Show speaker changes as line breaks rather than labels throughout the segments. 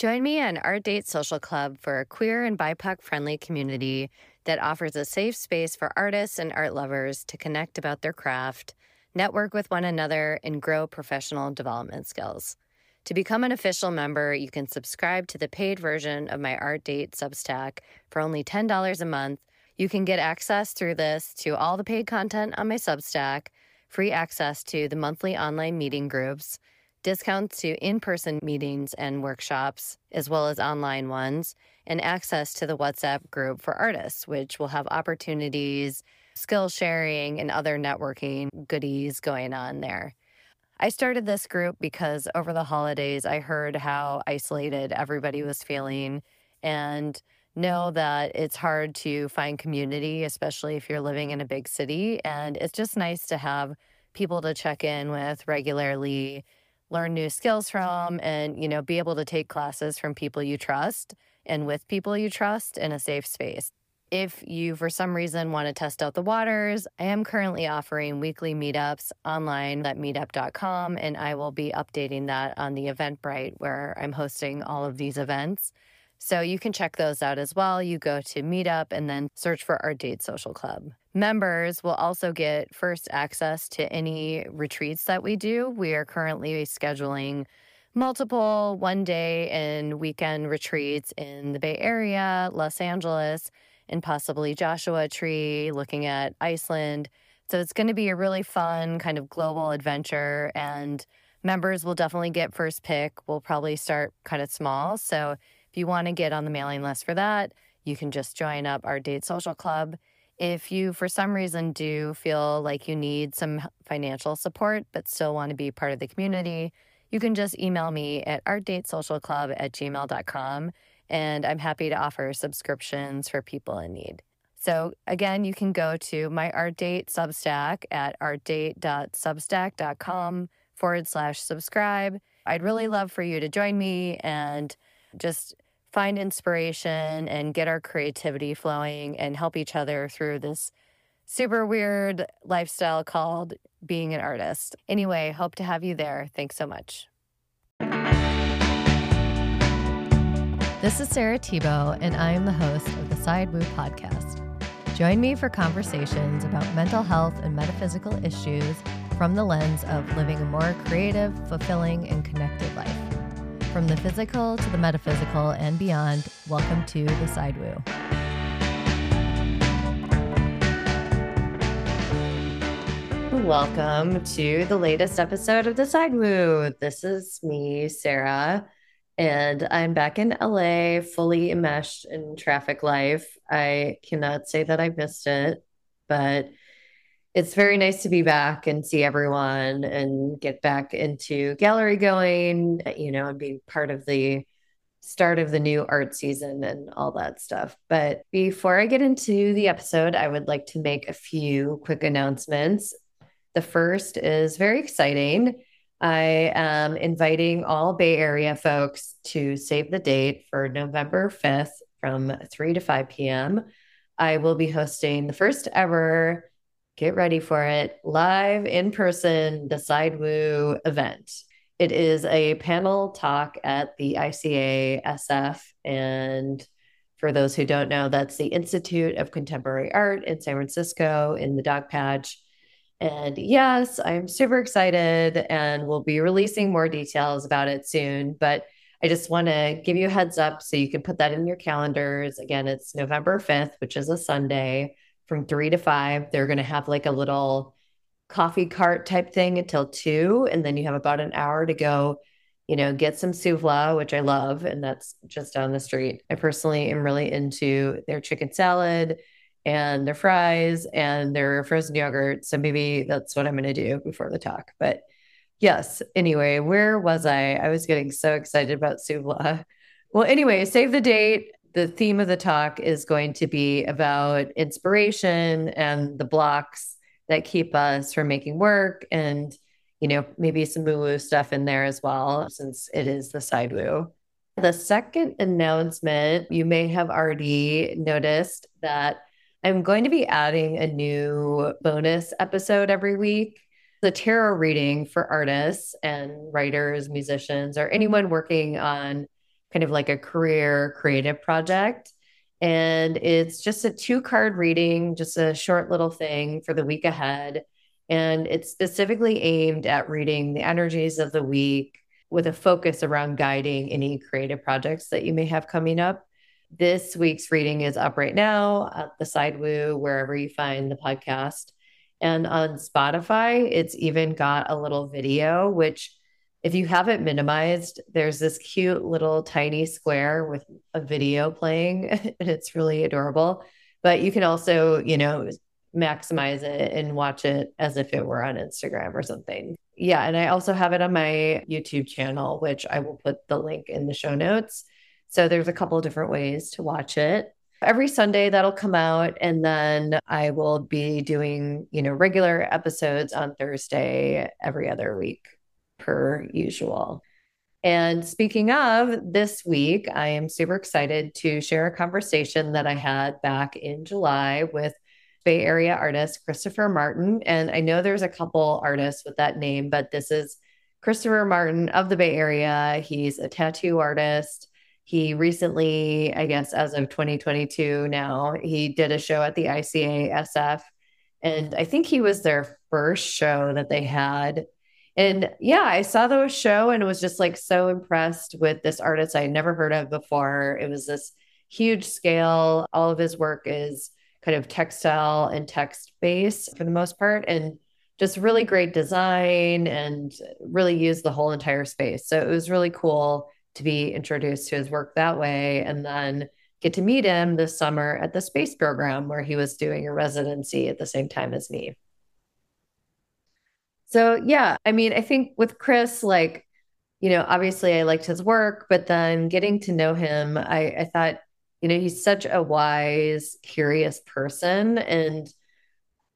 Join me on Art Date Social Club for a queer and BIPOC friendly community that offers a safe space for artists and art lovers to connect about their craft, network with one another, and grow professional development skills. To become an official member, you can subscribe to the paid version of my Art Date Substack for only $10 a month. You can get access through this to all the paid content on my Substack, free access to the monthly online meeting groups, discounts to in person meetings and workshops, as well as online ones, and access to the WhatsApp group for artists, which will have opportunities, skill sharing, and other networking goodies going on there. I started this group because over the holidays, I heard how isolated everybody was feeling and know that it's hard to find community, especially if you're living in a big city. And it's just nice to have people to check in with regularly, learn new skills from, and, you know, be able to take classes from people you trust and with people you trust in a safe space. If you, for some reason, want to test out the waters, I am currently offering weekly meetups online at meetup.com, and I will be updating that on the Eventbrite where I'm hosting all of these events. So you can check those out as well. You go to Meetup and then search for Art Date Social Club. Members will also get first access to any retreats that we do. We are currently scheduling multiple one day and weekend retreats in the Bay Area, Los Angeles, and possibly Joshua Tree, looking at Iceland. So it's going to be a really fun kind of global adventure, and members will definitely get first pick. We'll probably start kind of small. So if you want to get on the mailing list for that, you can just join up Art Date Social Club. If you, for some reason, do feel like you need some financial support but still want to be part of the community, you can just email me at artdatesocialclub at gmail.com and I'm happy to offer subscriptions for people in need. So again, you can go to my Art Date Substack at artdate.substack.com forward slash subscribe. I'd really love for you to join me and just find inspiration and get our creativity flowing and help each other through this super weird lifestyle called being an artist. Anyway, hope to have you there. Thanks so much. This is Sarah Tebow, and I am the host of the Side Woo podcast. Join me for conversations about mental health and metaphysical issues from the lens of living a more creative, fulfilling, and connected life. From the physical to the metaphysical and beyond, welcome to the Side Woo. Welcome to the latest episode of the Side Woo. This is me, Sarah and I'm back in LA, fully enmeshed in traffic life. I cannot say that I missed it, but it's very nice to be back and see everyone and get back into gallery going, eh, you know, and be part of the start of the new art season and all that stuff. But before I get into the episode, I would like to make a few quick announcements. The first is very exciting. I am inviting all Bay Area folks to save the date for November 5th from 3 to 5 p.m. I will be hosting the first ever, get ready for it, live in person the Side Woo event. It is a panel talk at the ICA SF. And for those who don't know, that's the Institute of Contemporary Art in San Francisco in the Dogpatch. And yes, I'm super excited and we'll be releasing more details about it soon. But I just want to give you a heads up so you can put that in your calendars. Again, it's November 5th, which is a Sunday from three to five. They're going to have like a little coffee cart type thing until two. And then you have about an hour to go, you know, get some souvla, which I love. And that's just down the street. I personally am really into their chicken salad and their fries and their frozen yogurt. So maybe that's what I'm going to do before the talk. But yes, anyway, where was I? I was getting so excited about Souvla. Well, anyway, save the date. The theme of the talk is going to be about inspiration and the blocks that keep us from making work and you know maybe some woo woo stuff in there as well since it is the side woo the second announcement you may have already noticed that I'm going to be adding a new bonus episode every week. The tarot reading for artists and writers, musicians, or anyone working on kind of like a career creative project. And it's just a two card reading, just a short little thing for the week ahead. And it's specifically aimed at reading the energies of the week with a focus around guiding any creative projects that you may have coming up. This week's reading is up right now at the Side Sidewoo, wherever you find the podcast. And on Spotify, it's even got a little video, which if you have it minimized, there's this cute little tiny square with a video playing, and it's really adorable. But you can also, you know, maximize it and watch it as if it were on Instagram or something. Yeah. And I also have it on my YouTube channel, which I will put the link in the show notes. So there's a couple of different ways to watch it. Every Sunday that'll come out and then I will be doing, you know, regular episodes on Thursday every other week per usual. And speaking of this week, I am super excited to share a conversation that I had back in July with Bay Area artist Christopher Martin. And I know there's a couple artists with that name, but this is Christopher Martin of the Bay Area. He's a tattoo artist. He recently, I guess, as of 2022 now, he did a show at the ICASF. And I think he was their first show that they had and yeah, I saw the show and was just like so impressed with this artist I never heard of before. It was this huge scale. All of his work is kind of textile and text based for the most part, and just really great design and really used the whole entire space. So it was really cool to be introduced to his work that way. And then get to meet him this summer at the space program where he was doing a residency at the same time as me. So yeah, I mean, I think with Chris, like, you know, obviously I liked his work, but then getting to know him, I, I thought, you know, he's such a wise, curious person. And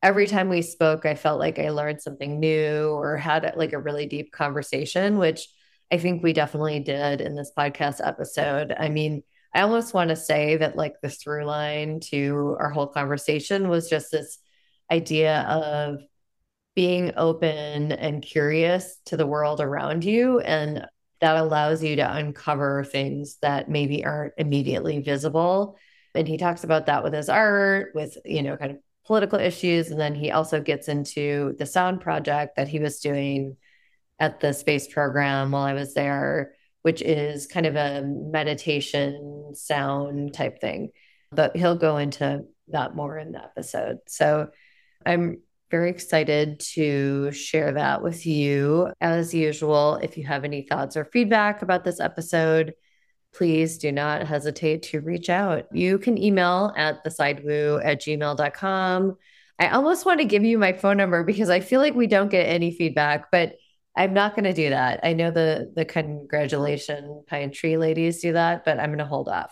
every time we spoke, I felt like I learned something new or had like a really deep conversation, which I think we definitely did in this podcast episode. I mean, I almost want to say that like the through line to our whole conversation was just this idea of being open and curious to the world around you and that allows you to uncover things that maybe aren't immediately visible. And he talks about that with his art with you know kind of political issues. And then he also gets into the sound project that he was doing at the space program while I was there which is kind of a meditation sound type thing. But he'll go into that more in the episode. So I'm very excited to share that with you. As usual, if you have any thoughts or feedback about this episode, please do not hesitate to reach out. You can email at thesidewoo at gmail.com. I almost want to give you my phone number because I feel like we don't get any feedback, but I'm not going to do that. I know the the congratulation pine tree ladies do that, but I'm going to hold off.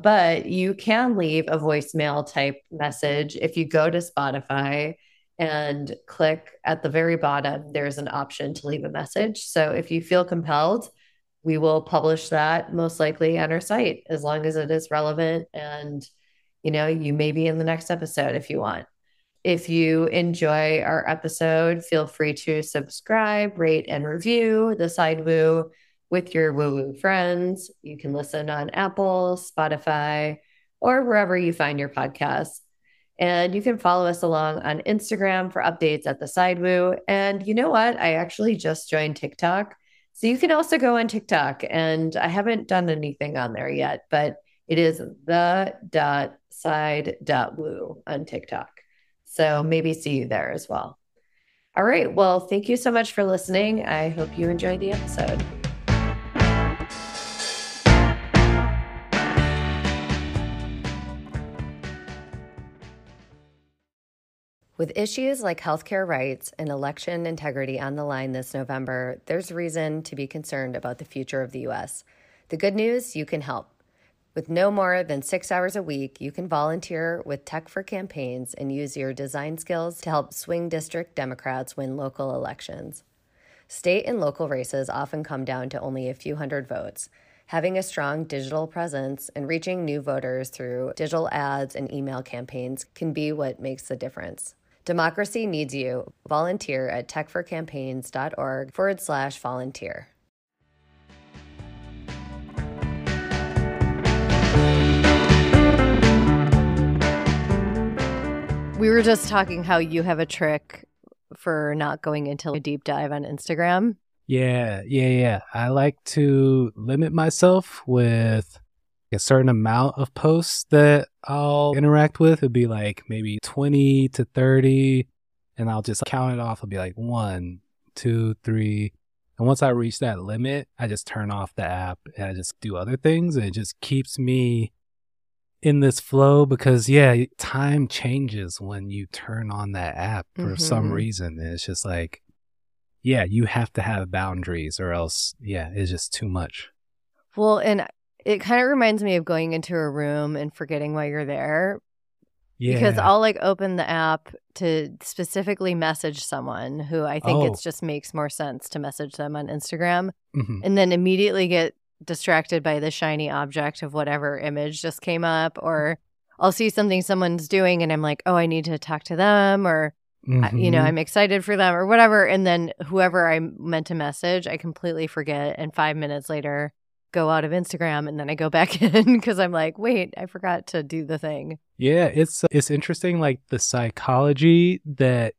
But you can leave a voicemail type message if you go to Spotify and click at the very bottom, there's an option to leave a message. So if you feel compelled, we will publish that most likely on our site as long as it is relevant. And, you know, you may be in the next episode if you want. If you enjoy our episode, feel free to subscribe, rate, and review the Sidewoo with your woo woo friends. You can listen on Apple, Spotify, or wherever you find your podcasts. And you can follow us along on Instagram for updates at the Sidewoo. And you know what? I actually just joined TikTok. So you can also go on TikTok. And I haven't done anything on there yet, but it is the dot side dot woo on TikTok. So maybe see you there as well. All right. Well, thank you so much for listening. I hope you enjoyed the episode. With issues like healthcare rights and election integrity on the line this November, there's reason to be concerned about the future of the U.S. The good news you can help. With no more than six hours a week, you can volunteer with Tech for Campaigns and use your design skills to help swing district Democrats win local elections. State and local races often come down to only a few hundred votes. Having a strong digital presence and reaching new voters through digital ads and email campaigns can be what makes the difference. Democracy needs you. Volunteer at techforcampaigns.org forward slash volunteer. We were just talking how you have a trick for not going into a deep dive on Instagram.
Yeah, yeah, yeah. I like to limit myself with a certain amount of posts that I'll interact with. It'd be like maybe 20 to 30, and I'll just count it off. It'll be like one, two, three. And once I reach that limit, I just turn off the app and I just do other things. And it just keeps me in this flow because, yeah, time changes when you turn on that app for mm-hmm. some reason. And it's just like, yeah, you have to have boundaries or else, yeah, it's just too much.
Well, and it kind of reminds me of going into a room and forgetting why you're there. Yeah. Because I'll like open the app to specifically message someone who I think oh. it just makes more sense to message them on Instagram mm-hmm. and then immediately get distracted by the shiny object of whatever image just came up or I'll see something someone's doing and I'm like, "Oh, I need to talk to them," or mm-hmm. you know, mm-hmm. I'm excited for them or whatever, and then whoever I meant to message, I completely forget and 5 minutes later go out of Instagram and then I go back in because I'm like, wait, I forgot to do the thing.
Yeah, it's it's interesting like the psychology that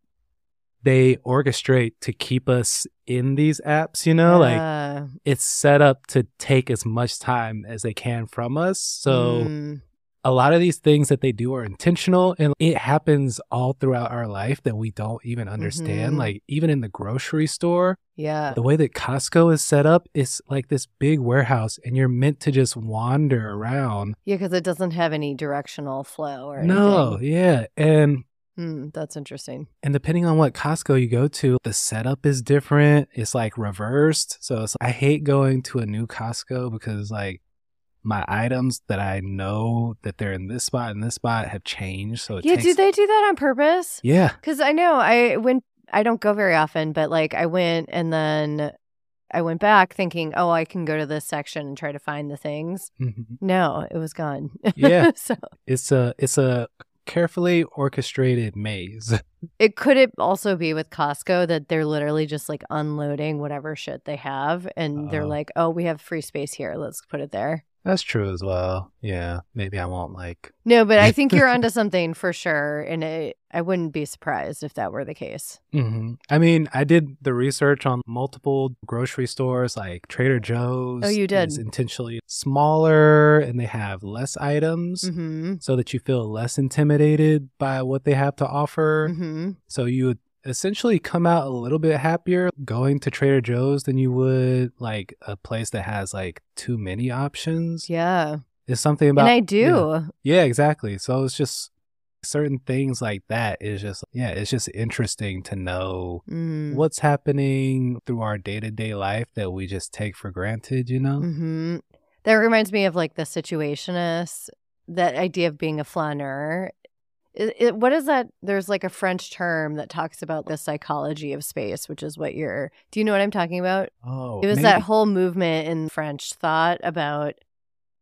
they orchestrate to keep us in these apps, you know? Yeah. Like it's set up to take as much time as they can from us. So mm a lot of these things that they do are intentional and it happens all throughout our life that we don't even understand. Mm-hmm. Like even in the grocery store.
Yeah.
The way that Costco is set up is like this big warehouse and you're meant to just wander around.
Yeah, because it doesn't have any directional flow or anything.
No, yeah. And
Mm, that's interesting.
And depending on what Costco you go to, the setup is different. It's like reversed. So it's, I hate going to a new Costco because like my items that I know that they're in this spot and this spot have changed. So
yeah,
takes...
do they do that on purpose?
Yeah,
because I know I went. I don't go very often, but like I went and then I went back thinking, oh, I can go to this section and try to find the things. Mm-hmm. No, it was gone.
Yeah, so it's a it's a carefully orchestrated maze.
It could it also be with Costco that they're literally just like unloading whatever shit they have and uh, they're like, "Oh, we have free space here. Let's put it there."
That's true as well. Yeah, maybe I won't like.
No, but I think you're onto something for sure, and it, I wouldn't be surprised if that were the case.
Mm-hmm. I mean, I did the research on multiple grocery stores, like Trader Joe's.
Oh, you did.
Is intentionally smaller, and they have less items, mm-hmm. so that you feel less intimidated by what they have to offer. Mm-hmm. So you would essentially come out a little bit happier going to Trader Joe's than you would like a place that has like too many options.
Yeah.
It's something about
And I do.
Yeah, yeah exactly. So it's just certain things like that is just yeah, it's just interesting to know mm. what's happening through our day-to-day life that we just take for granted, you know?
Mm-hmm. That reminds me of like the situationist that idea of being a flaneur it, it, what is that? There's like a French term that talks about the psychology of space, which is what you're. Do you know what I'm talking about?
Oh,
it was maybe. that whole movement in French thought about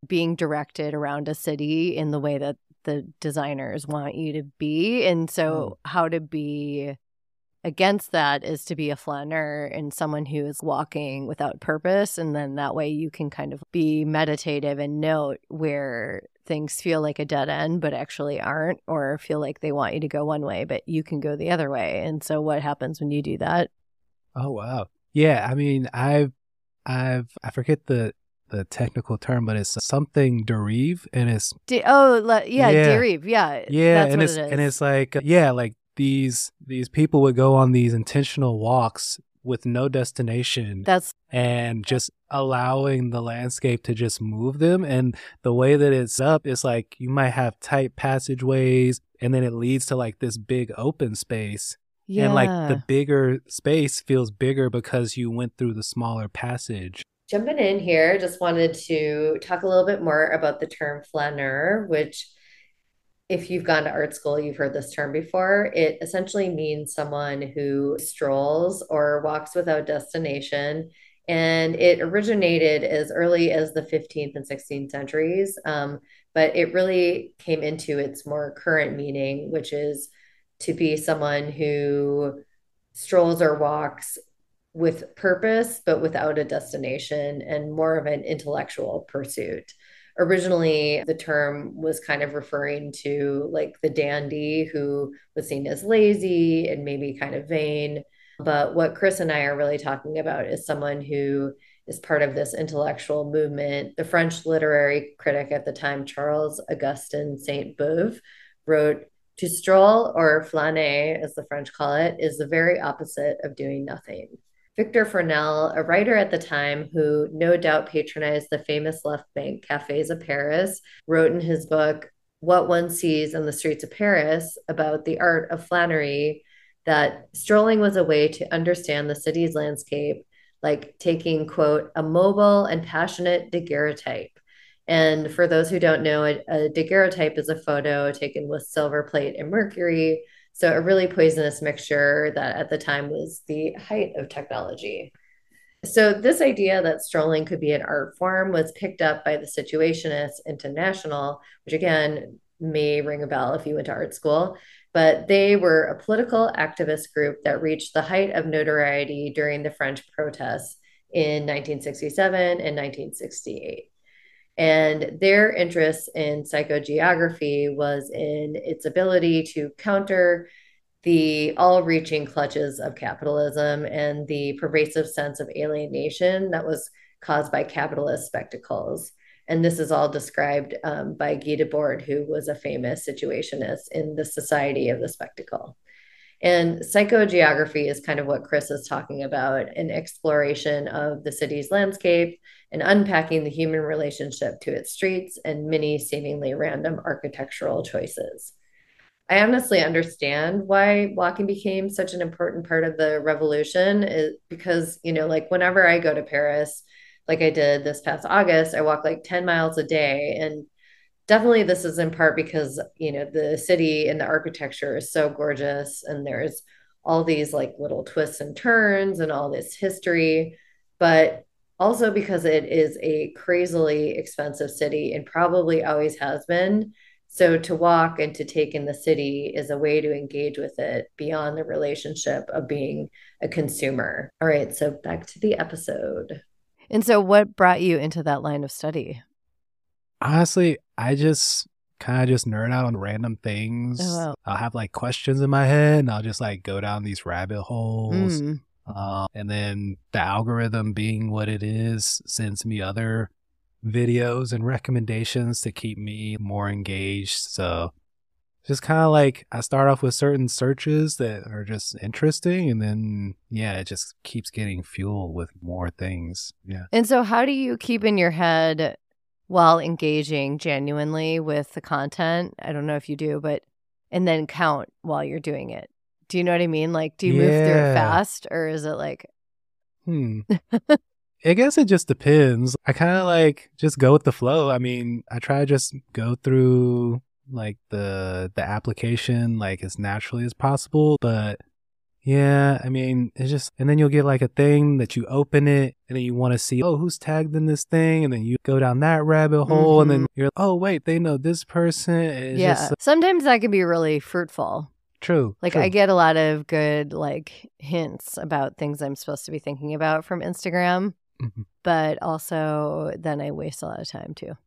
being directed around a city in the way that the designers want you to be, and so mm. how to be against that is to be a flaneur and someone who is walking without purpose and then that way you can kind of be meditative and note where things feel like a dead end but actually aren't or feel like they want you to go one way but you can go the other way. And so what happens when you do that?
Oh wow. Yeah i mean i've i've i forget the the technical term, but it's something derive, and it's
De- oh le- yeah, yeah, derive, yeah,
yeah, and it's it and it's like yeah, like these these people would go on these intentional walks with no destination.
That's
and just allowing the landscape to just move them. And the way that it's up is like you might have tight passageways and then it leads to like this big open space. Yeah. And like the bigger space feels bigger because you went through the smaller passage.
Jumping in here, just wanted to talk a little bit more about the term flaneur, which if you've gone to art school, you've heard this term before. It essentially means someone who strolls or walks without destination. And it originated as early as the 15th and 16th centuries, um, but it really came into its more current meaning, which is to be someone who strolls or walks with purpose, but without a destination and more of an intellectual pursuit. Originally the term was kind of referring to like the dandy who was seen as lazy and maybe kind of vain. But what Chris and I are really talking about is someone who is part of this intellectual movement. The French literary critic at the time, Charles Augustin Sainte-Beuve, wrote To stroll or flâner, as the French call it, is the very opposite of doing nothing. Victor Fournel, a writer at the time who no doubt patronized the famous left bank cafes of Paris, wrote in his book, What One Sees on the Streets of Paris, about the art of flânery, that strolling was a way to understand the city's landscape, like taking, quote, a mobile and passionate daguerreotype. And for those who don't know, a, a daguerreotype is a photo taken with silver plate and mercury so, a really poisonous mixture that at the time was the height of technology. So, this idea that strolling could be an art form was picked up by the Situationists International, which again may ring a bell if you went to art school. But they were a political activist group that reached the height of notoriety during the French protests in 1967 and 1968. And their interest in psychogeography was in its ability to counter the all reaching clutches of capitalism and the pervasive sense of alienation that was caused by capitalist spectacles. And this is all described um, by Guy Debord, who was a famous situationist in the Society of the Spectacle. And psychogeography is kind of what Chris is talking about an exploration of the city's landscape and unpacking the human relationship to its streets and many seemingly random architectural choices. I honestly understand why walking became such an important part of the revolution is because, you know, like whenever I go to Paris, like I did this past August, I walk like 10 miles a day. And definitely this is in part because, you know, the city and the architecture is so gorgeous and there's all these like little twists and turns and all this history. But also because it is a crazily expensive city and probably always has been. So to walk and to take in the city is a way to engage with it beyond the relationship of being a consumer. All right, so back to the episode.
And so what brought you into that line of study?
Honestly, I just kind of just nerd out on random things. Oh, wow. I'll have like questions in my head and I'll just like go down these rabbit holes. Mm. Uh, and then the algorithm being what it is sends me other videos and recommendations to keep me more engaged. So just kind of like I start off with certain searches that are just interesting and then yeah, it just keeps getting fuel with more things. Yeah.
And so how do you keep in your head while engaging genuinely with the content? I don't know if you do, but and then count while you're doing it. Do you know what I mean? Like, do you yeah. move through it fast or is it like,
hmm. I guess it just depends. I kind of like just go with the flow. I mean, I try to just go through like the the application like as naturally as possible, but yeah, I mean, it's just, and then you'll get like a thing that you open it and then you want to see, oh, who's tagged in this thing? And then you go down that rabbit hole mm-hmm. and then mm-hmm. you're, oh, wait, they know this person.
Yeah.
Just,
Sometimes that can be really fruitful.
True.
Like
true.
I get a lot of good like hints about things I'm supposed to be thinking about from Instagram. Mm-hmm. But also then I waste a lot of time too.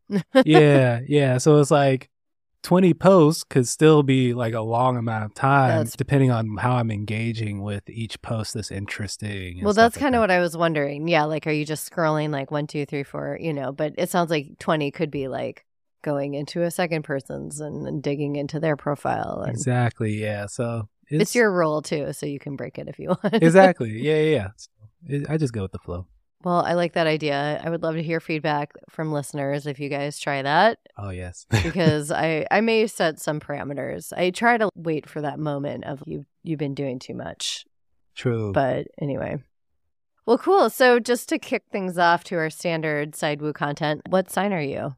yeah, yeah. So it's like 20 posts could still be like a long amount of time that's, depending on how I'm engaging with each post that's interesting.
Well, that's like kind of what I was wondering. Yeah, like are you just scrolling like one, two, three, four, you know, but it sounds like 20 could be like going into a second person's and, and digging into their profile. And
exactly. Yeah. So
it's, it's, your role too, so you can break it if you want.
exactly. Yeah. Yeah. yeah. So it, I just go with the flow.
Well, I like that idea. I would love to hear feedback from listeners if you guys try that.
Oh yes.
because I I may set some parameters. I try to wait for that moment of you you've been doing too much.
True.
But anyway. Well, cool. So just to kick things off to our standard side woo content, what sign are you?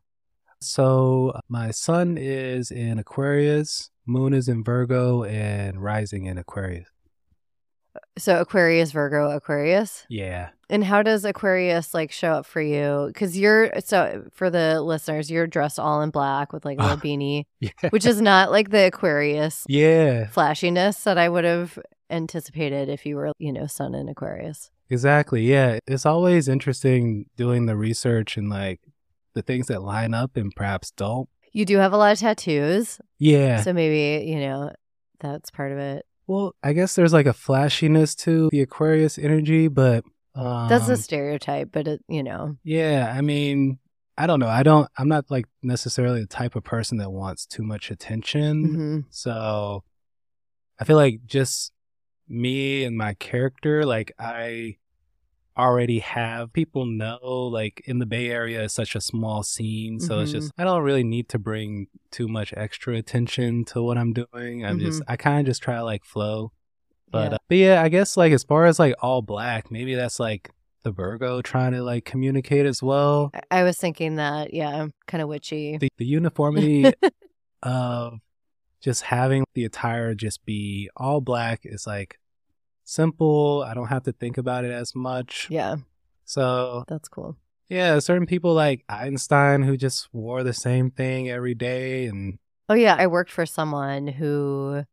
So my sun is in Aquarius, moon is in Virgo, and rising in Aquarius.
So Aquarius, Virgo, Aquarius.
Yeah.
And how does Aquarius like show up for you? Because you're so for the listeners, you're dressed all in black with like a little beanie, yeah. which is not like the Aquarius,
yeah,
flashiness that I would have anticipated if you were, you know, Sun in Aquarius.
Exactly. Yeah, it's always interesting doing the research and like the things that line up and perhaps don't.
You do have a lot of tattoos.
Yeah.
So maybe, you know, that's part of it.
Well, I guess there's like a flashiness to the Aquarius energy, but um,
That's a stereotype, but it, you know.
yeah. I mean, I don't know. I don't. I'm not like necessarily the type of person that wants too much attention.
hmm
So I feel like just me and my character, like I already have people know like in the Bay Area is such a small scene. So it's
Mhm.
just I don't really need to bring too much extra attention to what I'm doing. I'm just I kind of just try to like flow. But
Yeah.
uh, but yeah, I guess like as far as like all black, maybe that's like the Virgo trying to like communicate as well.
I- I was thinking that, yeah, kind of witchy.
The, the uniformity of just having the attire just be all black is like simple. I don't have to think about it as much.
Yeah,
So
that's cool.
yeah, certain people like Einstein who just wore the same thing every day and
Oh yeah, I worked for someone who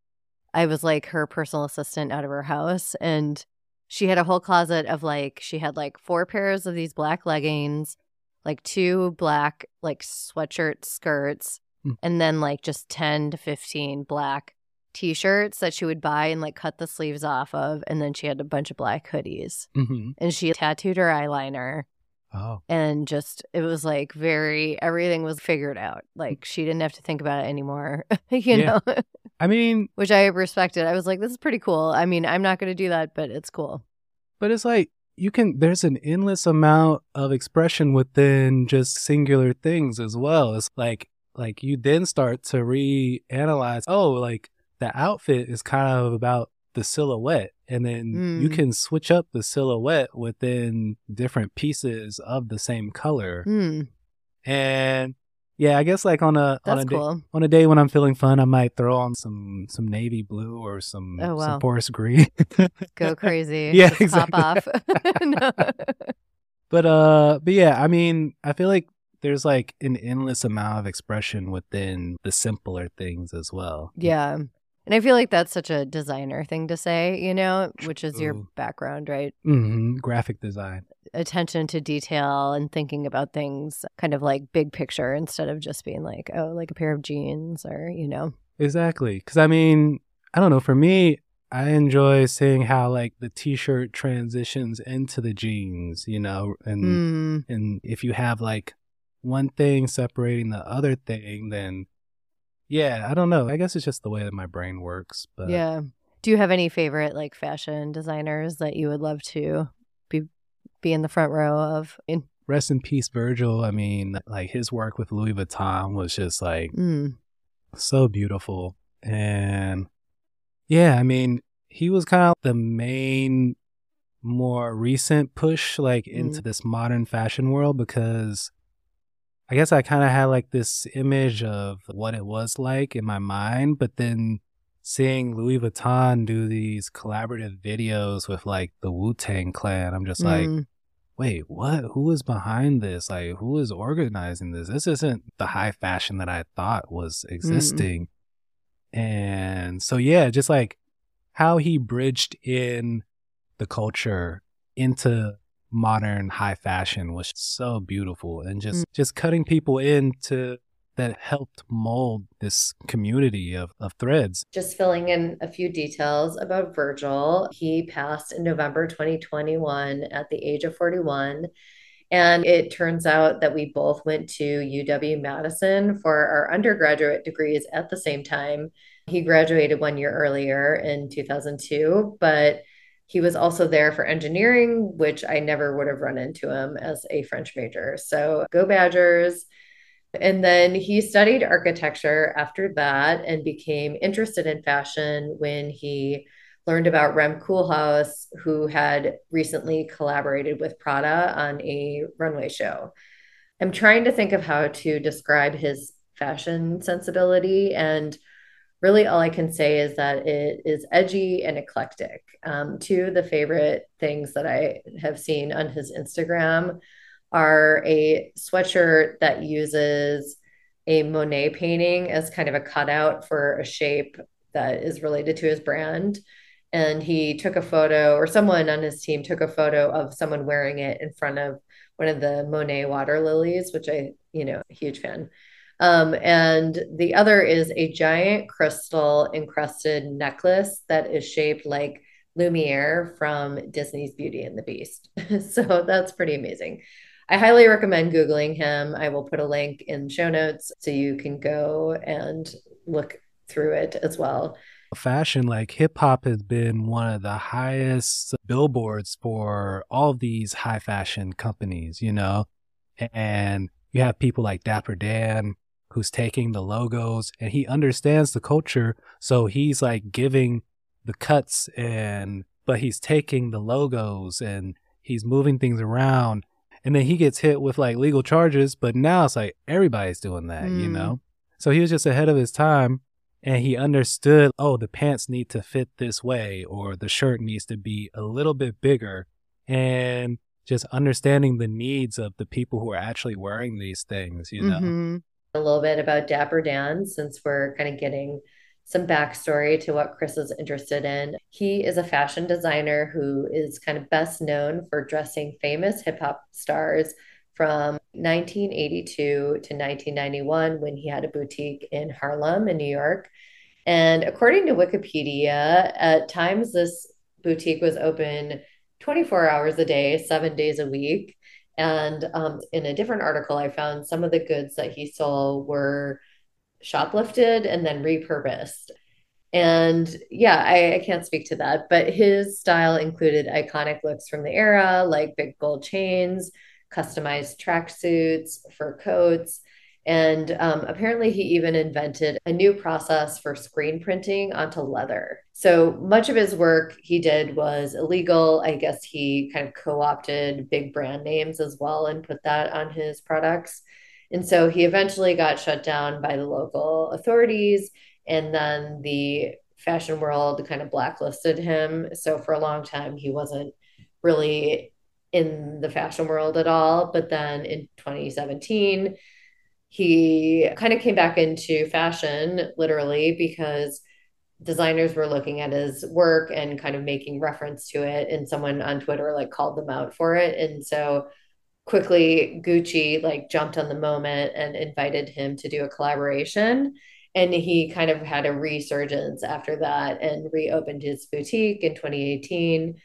I was like her personal assistant out of her house and she had a whole closet of like she had like four pairs of these black leggings, like two black like sweatshirt skirts,
Mm.
and then like just 10 to 15 black t-shirts that she would buy and like cut the sleeves off of and then she had a bunch of black hoodies.
hmm
And she tattooed her eyeliner
oh.
and just it was like very everything was figured out. Like she didn't have to think about it anymore you know?
I mean,
which i respected. I was like this is pretty cool. I mean i'm not going to do that but it's cool.
But it's like you can there's an endless amount of expression within just singular things as well. It's like like you then start to reanalyze, oh, like the outfit is kind of about the silhouette and then you
Mm.
can switch up the silhouette within different pieces of the same color.
Hmm,
And yeah, I guess like on a on a day, on a day when I'm feeling fun, I might throw on some some navy blue or some
Oh, wow.
some forest green.
go crazy
Yeah,
Just
exactly.
pop off No.
But uh but yeah, I mean, I feel like there's like an endless amount of expression within the simpler things as well.
yeah and i feel like that's such a designer thing to say you know which is your background right
hmm Graphic design.
attention to detail and thinking about things kind of like big picture instead of just being like oh like a pair of jeans or you know
Exactly. Cuz I mean, I don't know, for me, I enjoy seeing how like the t-shirt transitions into the jeans, you know, and
Hmm.
and if you have like one thing separating the other thing, then yeah, I don't know. I guess it's just the way that my brain works, but
Yeah. Do you have any favorite like fashion designers that you would love to be be in the front row of? In
rest in peace Virgil. I mean, like his work with Louis Vuitton was just like
mm,
so beautiful. And yeah, I mean, he was kind of the main more recent push like into this modern fashion world because I guess I kind of had like this image of what it was like in my mind, but then seeing Louis Vuitton do these collaborative videos with like the Wu Tang Clan, I'm just like,
mm,
wait, what? Who is behind this? Like, who is organizing this? This isn't the high fashion that I thought was existing. And so, yeah, just like how he bridged in the culture into modern high fashion was so beautiful and just mm. just cutting people into that helped mold this community of, of threads
Just filling in a few details about Virgil. He passed in November 2021 at the age of 41. And it turns out that we both went to UW Madison for our undergraduate degrees at the same time. He graduated one year earlier in 2002, but he was also there for engineering, which I never would have run into him as a French major. So go Badgers. And then he studied architecture after that and became interested in fashion when he learned about Rem Koolhaas, who had recently collaborated with Prada on a runway show. I'm trying to think of how to describe his fashion sensibility. And really, all I can say is that it is edgy and eclectic. Um, two of the favorite things that I have seen on his Instagram are a sweatshirt that uses a Monet painting as kind of a cutout for a shape that is related to his brand. And he took a photo, or someone on his team took a photo of someone wearing it in front of one of the Monet water lilies, which I you know, huge fan. Um, and the other is a giant crystal encrusted necklace that is shaped like Lumiere from Disney's Beauty and the Beast. so that's pretty amazing. I highly recommend Googling him. I will put a link in show notes so you can go and look through it as well.
Fashion, like hip hop, has been one of the highest billboards for all these high fashion companies, you know? And you have people like Dapper Dan who's taking the logos and he understands the culture. So he's like giving the cuts and, but he's taking the logos and he's moving things around. And then he gets hit with like legal charges. But now it's like everybody's doing that, mm. you know? So he was just ahead of his time and he understood, oh, the pants need to fit this way or the shirt needs to be a little bit bigger. And just understanding the needs of the people who are actually wearing these things, you know? Mm-hmm
a little bit about Dapper Dan since we're kind of getting some backstory to what Chris is interested in. He is a fashion designer who is kind of best known for dressing famous hip hop stars from 1982 to 1991 when he had a boutique in Harlem in New York. And according to Wikipedia, at times this boutique was open 24 hours a day, seven days a week. And um, in a different article, I found some of the goods that he sold were shoplifted and then repurposed. And yeah, I, I, can't speak to that, but his style included iconic looks from the era, like big gold chains, customized tracksuits, fur coats, and um, apparently, he even invented a new process for screen printing onto leather. So much of his work he did was illegal. I guess he kind of co opted big brand names as well and put that on his products. And so he eventually got shut down by the local authorities. And then the fashion world kind of blacklisted him. So for a long time, he wasn't really in the fashion world at all. But then in 2017, he kind of came back into fashion literally because designers were looking at his work and kind of making reference to it and someone on twitter like called them out for it. And so quickly gucci like jumped on the moment and invited him to do a collaboration. And he kind of had a resurgence after that and reopened his boutique in 2018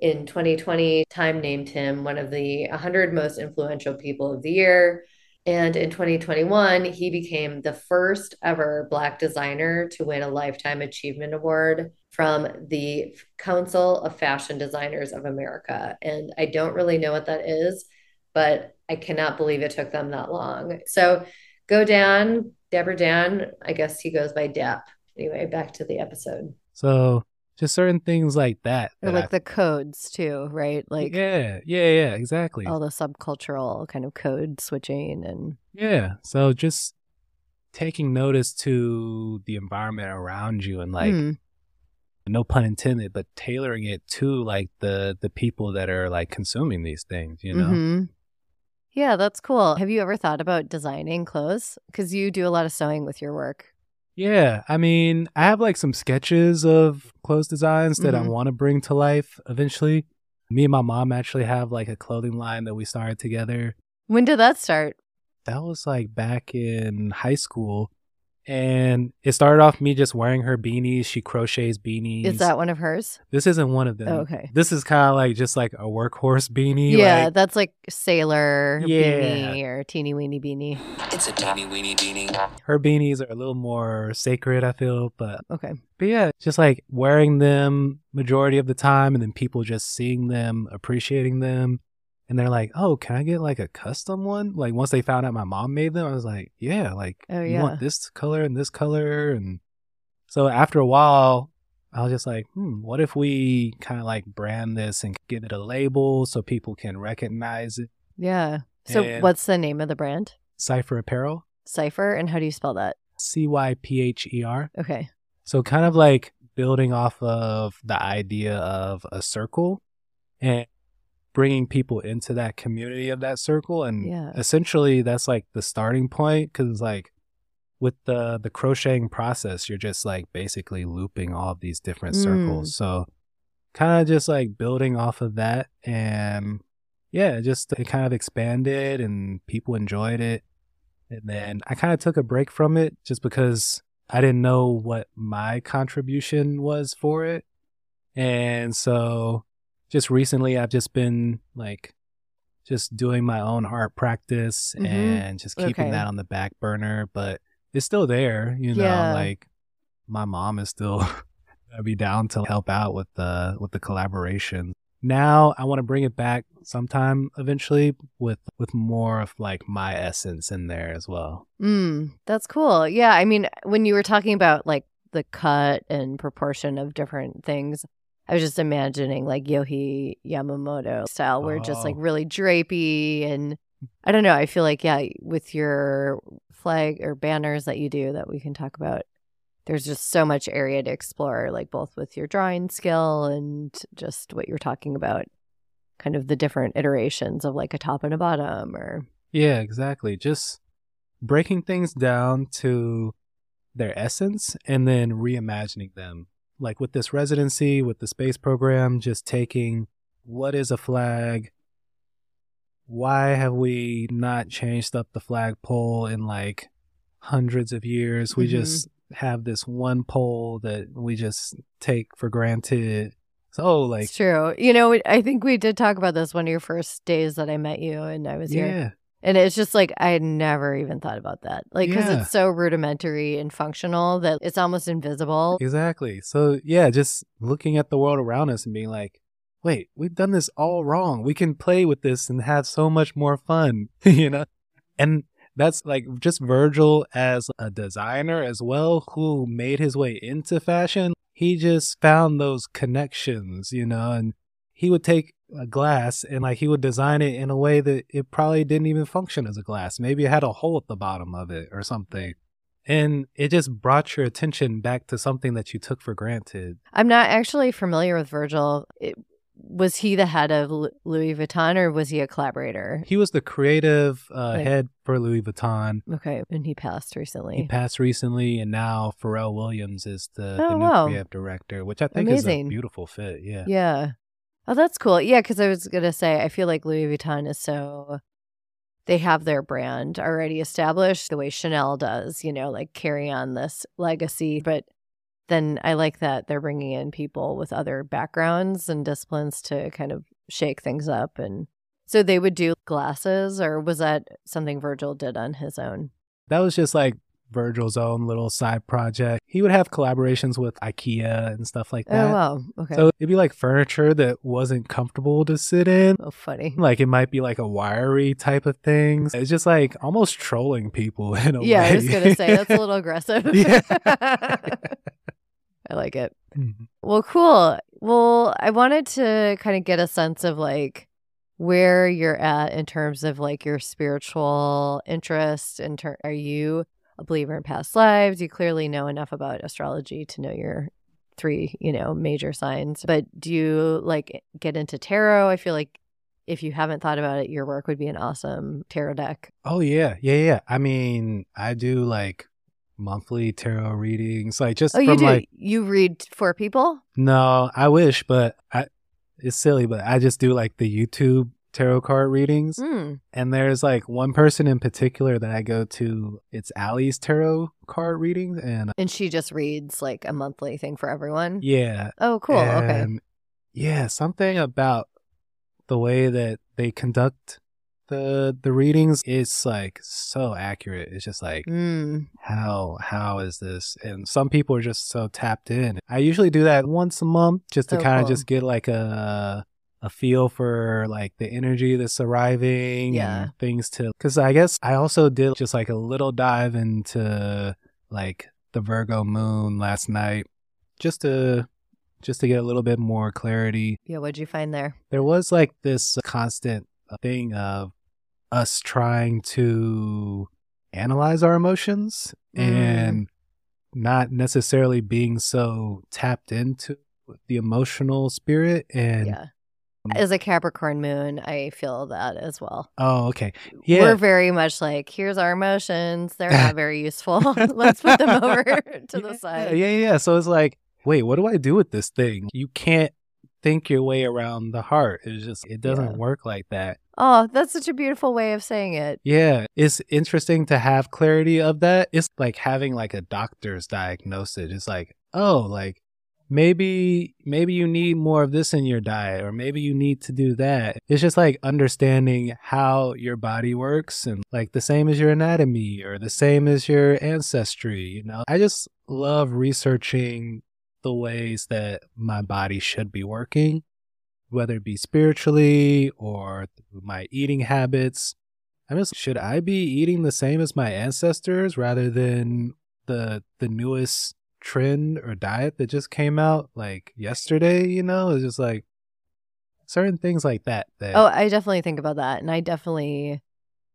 in 2020 time named him one of the 100 most influential people of the year and in 2021, he became the first ever Black designer to win a Lifetime Achievement Award from the Council of Fashion Designers of America. And I don't really know what that is, but I cannot believe it took them that long. So go Dan, Dapper Dan. I guess he goes by Dap. Anyway, back to the episode.
So just certain things like that.
Or
that
like
I,
the codes too, right? Like
yeah, yeah, yeah, exactly.
All the subcultural kind of code switching and
yeah. So just taking notice to the environment around you and like mm. no pun intended, but tailoring it to like the the people that are like consuming these things, you know. Mm-hmm.
Yeah, that's cool. Have you ever thought about designing clothes? Because you do a lot of sewing with your work.
Yeah, I mean, I have like some sketches of clothes designs that mm-hmm. I want to bring to life eventually. Me and my mom actually have like a clothing line that we started together.
When did that start?
That was like back in high school. And it started off me just wearing her beanies. She crochets beanies.
Is that one of hers?
This isn't one of them.
Oh, okay.
This is kind of like just like a workhorse beanie.
Yeah,
like,
that's like sailor yeah. beanie or teeny weeny beanie.
It's a teeny weeny beanie.
Her beanies are a little more sacred, I feel, but
okay.
But yeah, just like wearing them majority of the time, and then people just seeing them, appreciating them, and they're like, "Oh, can I get like a custom one?" Like once they found out my mom made them, I was like, "Yeah, like oh, you want this color and this color." And so after a while, I was just like, "Hmm, what if we kind of like brand this and give it a label so people can recognize it?"
Yeah. So and what's the name of the brand?
Cypher Apparel.
Cypher, and how do you spell that?
C Y P H E R.
Okay.
So kind of like building off of the idea of a circle and bringing people into that community of that circle and
yeah.
essentially that's like the starting point because like with the the crocheting process you're just like basically looping all of these different mm. circles so kind of just like building off of that and yeah just it kind of expanded and people enjoyed it And then I kind of took a break from it just because I didn't know what my contribution was for it. And so just recently I've just been like just doing my own art practice
Mhm.
and just keeping
Okay.
that on the back burner, but it's still there, you know,
Yeah.
like my mom is still I'd be down to help out with the with the collaboration. Now I want to bring it back sometime eventually with with more of like my essence in there as well.
Mm, that's cool. Yeah, I mean, when you were talking about like the cut and proportion of different things, I was just imagining like Yohji Yamamoto style, where it's just like
Oh.
really drapey and I don't know. I feel like yeah, with your flag or banners that you do that we can talk about, there's just so much area to explore, like both with your drawing skill and just what you're talking about, kind of the different iterations of like a top and a bottom or
Yeah, exactly. Just breaking things down to their essence and then reimagining them. Like with this residency, with the space program, just taking what is a flag? Why have we not changed up the flagpole in like hundreds of years? We
Mhm.
just have this one pole that we just take for granted. So, like,
It's true. You know, I think we did talk about this one of your first days that I met you and I was here. And it's just like, I had never even thought about that. Like, because
Yeah.
it's so rudimentary and functional that it's almost invisible.
Exactly. So yeah, just looking at the world around us and being like, wait, we've done this all wrong. We can play with this and have so much more fun, you know? And that's like just Virgil as a designer as well, who made his way into fashion. He just found those connections, you know, and he would take a glass and like he would design it in a way that it probably didn't even function as a glass. Maybe it had a hole at the bottom of it or something. And it just brought your attention back to something that you took for granted.
I'm not actually familiar with Virgil. It, was he the head of Louis Vuitton or was he a collaborator?
He was the creative uh,
Like-
head for Louis Vuitton.
Okay. And he passed recently.
He passed recently, and now Pharrell Williams is the, the
Oh,
new
wow.
creative director, which I think is a beautiful fit. Yeah.
Yeah. Oh, that's cool. Yeah, because I was gonna say I feel like Louis Vuitton is so they have their brand already established the way Chanel does, you know, like carry on this legacy. But then I like that they're bringing in people with other backgrounds and disciplines to kind of shake things up. And so they would do glasses, or was that something Virgil did on his own?
That was just like Virgil's own little side project. He would have collaborations with IKEA and stuff like that.
Oh, wow. Okay.
So it'd be like furniture that wasn't comfortable to sit in.
oh, funny.
Like it might be like a wiry type of things. It's just like almost trolling people in a
Yeah,
way.
Yeah, I was gonna say that's a little aggressive.
Yeah.
I like it.
Mhm.
Well, cool. Well, I wanted to kind of get a sense of like where you're at in terms of like your spiritual interest. In ter- are you a believer in past lives? You clearly know enough about astrology to know your three, you know, major signs. But do you like get into tarot? I feel like if you haven't thought about it, your work would be an awesome tarot deck.
Oh yeah, yeah, yeah. I mean, I do like monthly tarot readings, like just
Oh, you do?
like.
you read for people?
No, I wish, but I. It's silly, but I just do like the YouTube tarot card readings,
Mm.
and there's like one person in particular that I go to. It's Allie's tarot card readings, and
And she just reads like a monthly thing for everyone.
yeah,
Oh, cool. okay.
Yeah, something about the way that they conduct the the readings is like so accurate. It's just like
Mm.
how how is this? And some people are just so tapped in. I usually do that once a month just to
Oh,
kind of
cool.
just get like a a feel for like the energy that's arriving
Yeah.
and things to cuz I guess I also did just like a little dive into like the Virgo moon last night just to just to get a little bit more clarity
Yeah, what'd you find there?
there was like this constant thing of us trying to analyze our emotions
Mm.
and not necessarily being so tapped into the emotional spirit and
yeah. Mm. As a Capricorn moon, I feel that as well.
oh okay yeah
We're very much like, here's our emotions. They're not very useful. Let's put them over to the
yeah,
side.
yeah yeah so it's like wait what do i do with this thing you can't think your way around the heart. It's just it doesn't
Yeah.
work like that.
Oh, that's such a beautiful way of saying it.
Yeah, it's interesting to have clarity of that. It's like having like a doctor's diagnosis. It's like, oh, like maybe maybe you need more of this in your diet or maybe you need to do that. It's just like understanding how your body works and like the same as your anatomy or the same as your ancestry, you know. I just love researching the ways that my body should be working whether it be spiritually or through my eating habits. I mean, should I be eating the same as my ancestors rather than the the newest trend or diet that just came out like yesterday? You know, it's just like certain things like that. That
Oh, I definitely think about that. And I definitely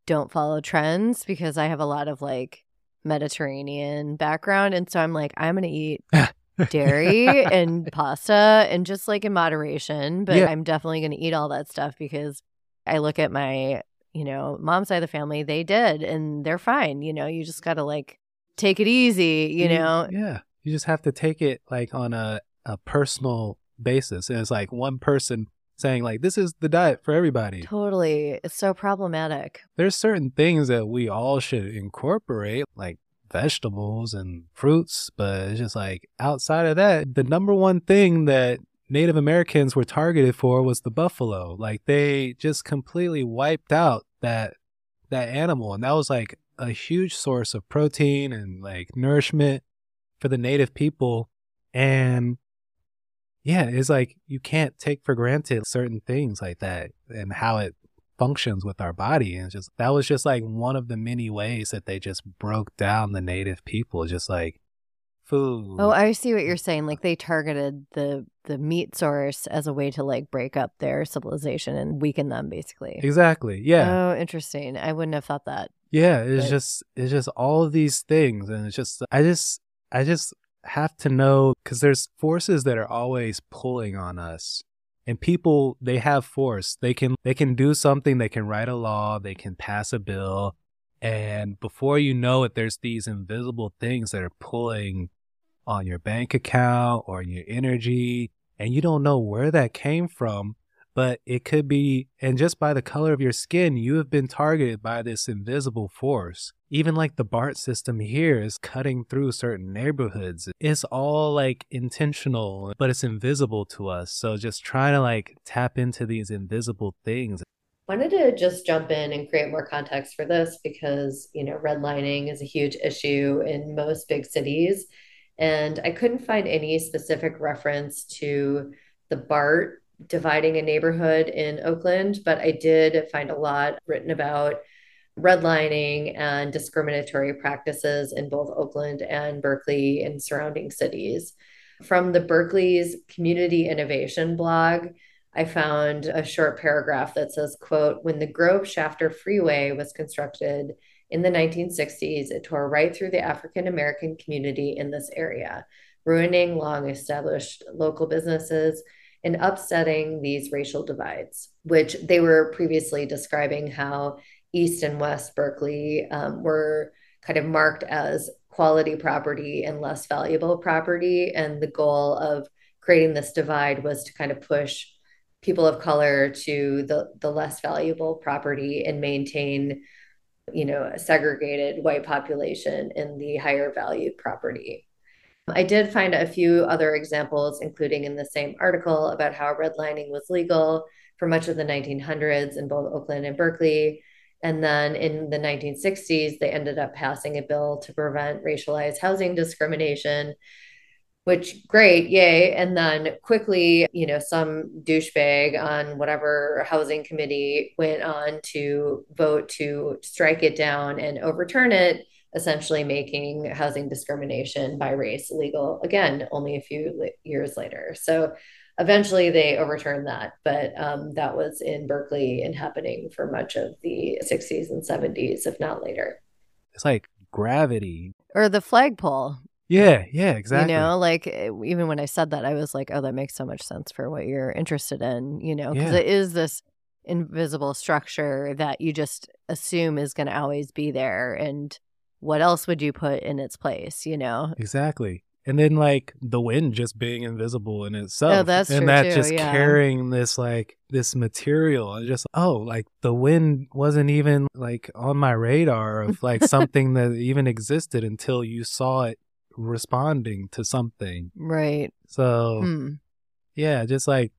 don't follow trends because I have a lot of like Mediterranean background. And so I'm like, I'm going to eat dairy and pasta and just like in moderation. But
Yeah.
I'm definitely going to eat all that stuff because I look at my, you know, mom's side of the family, they did and they're fine. You know, you just got to like take it easy, you know?
yeah, you just have to take it like on a a personal basis, and it's like one person saying like this is the diet for everybody.
Totally. It's so problematic.
there's certain things that we all should incorporate, like vegetables and fruits, but it's just like outside of that, the number one thing that Native Americans were targeted for was the buffalo. Like they just completely wiped out that that animal and that was like a huge source of protein and like nourishment for the native people and yeah, it's like you can't take for granted certain things like that and how it functions with our body. And just that was just like one of the many ways that they just broke down the native people, just like food.
Oh, I see what you're saying. Like they targeted the the meat source as a way to like break up their civilization and weaken them, basically.
exactly. Yeah.
Oh, interesting. I wouldn't have thought that.
yeah. It's
but-
just it's just all of these things, and it's just I just I just have to know because there's forces that are always pulling on us. And people, they have force. They can they can do something. They can write a law. They can pass a bill, and before you know it, there's these invisible things that are pulling on your bank account or your energy, and you don't know where that came from. But it could be, and just by the color of your skin, you have been targeted by this invisible force. Even like the BART system here is cutting through certain neighborhoods. It's all like intentional, but it's invisible to us. So just trying to like tap into these invisible things.
Wanted to just jump in and create more context for this because, you know, redlining is a huge issue in most big cities. And I couldn't find any specific reference to the BART dividing a neighborhood in Oakland, but I did find a lot written about redlining and discriminatory practices in both Oakland and Berkeley and surrounding cities. From the Berkeley's Community Innovation blog, I found a short paragraph that says, quote, when the Grove Shafter Freeway was constructed in the 1960s, it tore right through the African American community in this area, ruining long established local businesses and upsetting these racial divides, which they were previously describing how East and West Berkeley um, were kind of marked as quality property and less valuable property. And the goal of creating this divide was to kind of push people of color to the, the less valuable property and maintain you know a segregated white population in the higher valued property I did find a few other examples, including in the same article, about how redlining was legal for much of the 1900s in both Oakland and Berkeley. And then in the 1960s, they ended up passing a bill to prevent racialized housing discrimination, which great, yay. And then quickly, you know, some douchebag on whatever housing committee went on to vote to strike it down and overturn it essentially making housing discrimination by race legal again only a few years later so eventually they overturned that but um, that was in berkeley and happening for much of the 60s and 70s if not later
It's like gravity.
Or the flagpole.
Yeah, yeah, exactly.
You know, like even when I said that, I was like, oh, that makes so much sense for what you're interested in, you know, because
Yeah.
it is this invisible structure that you just assume is going to always be there. And what else would you put in its place, you know?
Exactly. and then like the wind just being invisible in itself.
Oh, that's
and that
too,
just
yeah.
carrying this like this material and just oh like the wind wasn't even like on my radar of like something that even existed until you saw it responding to something.
Right.
So
Hmm.
yeah, just like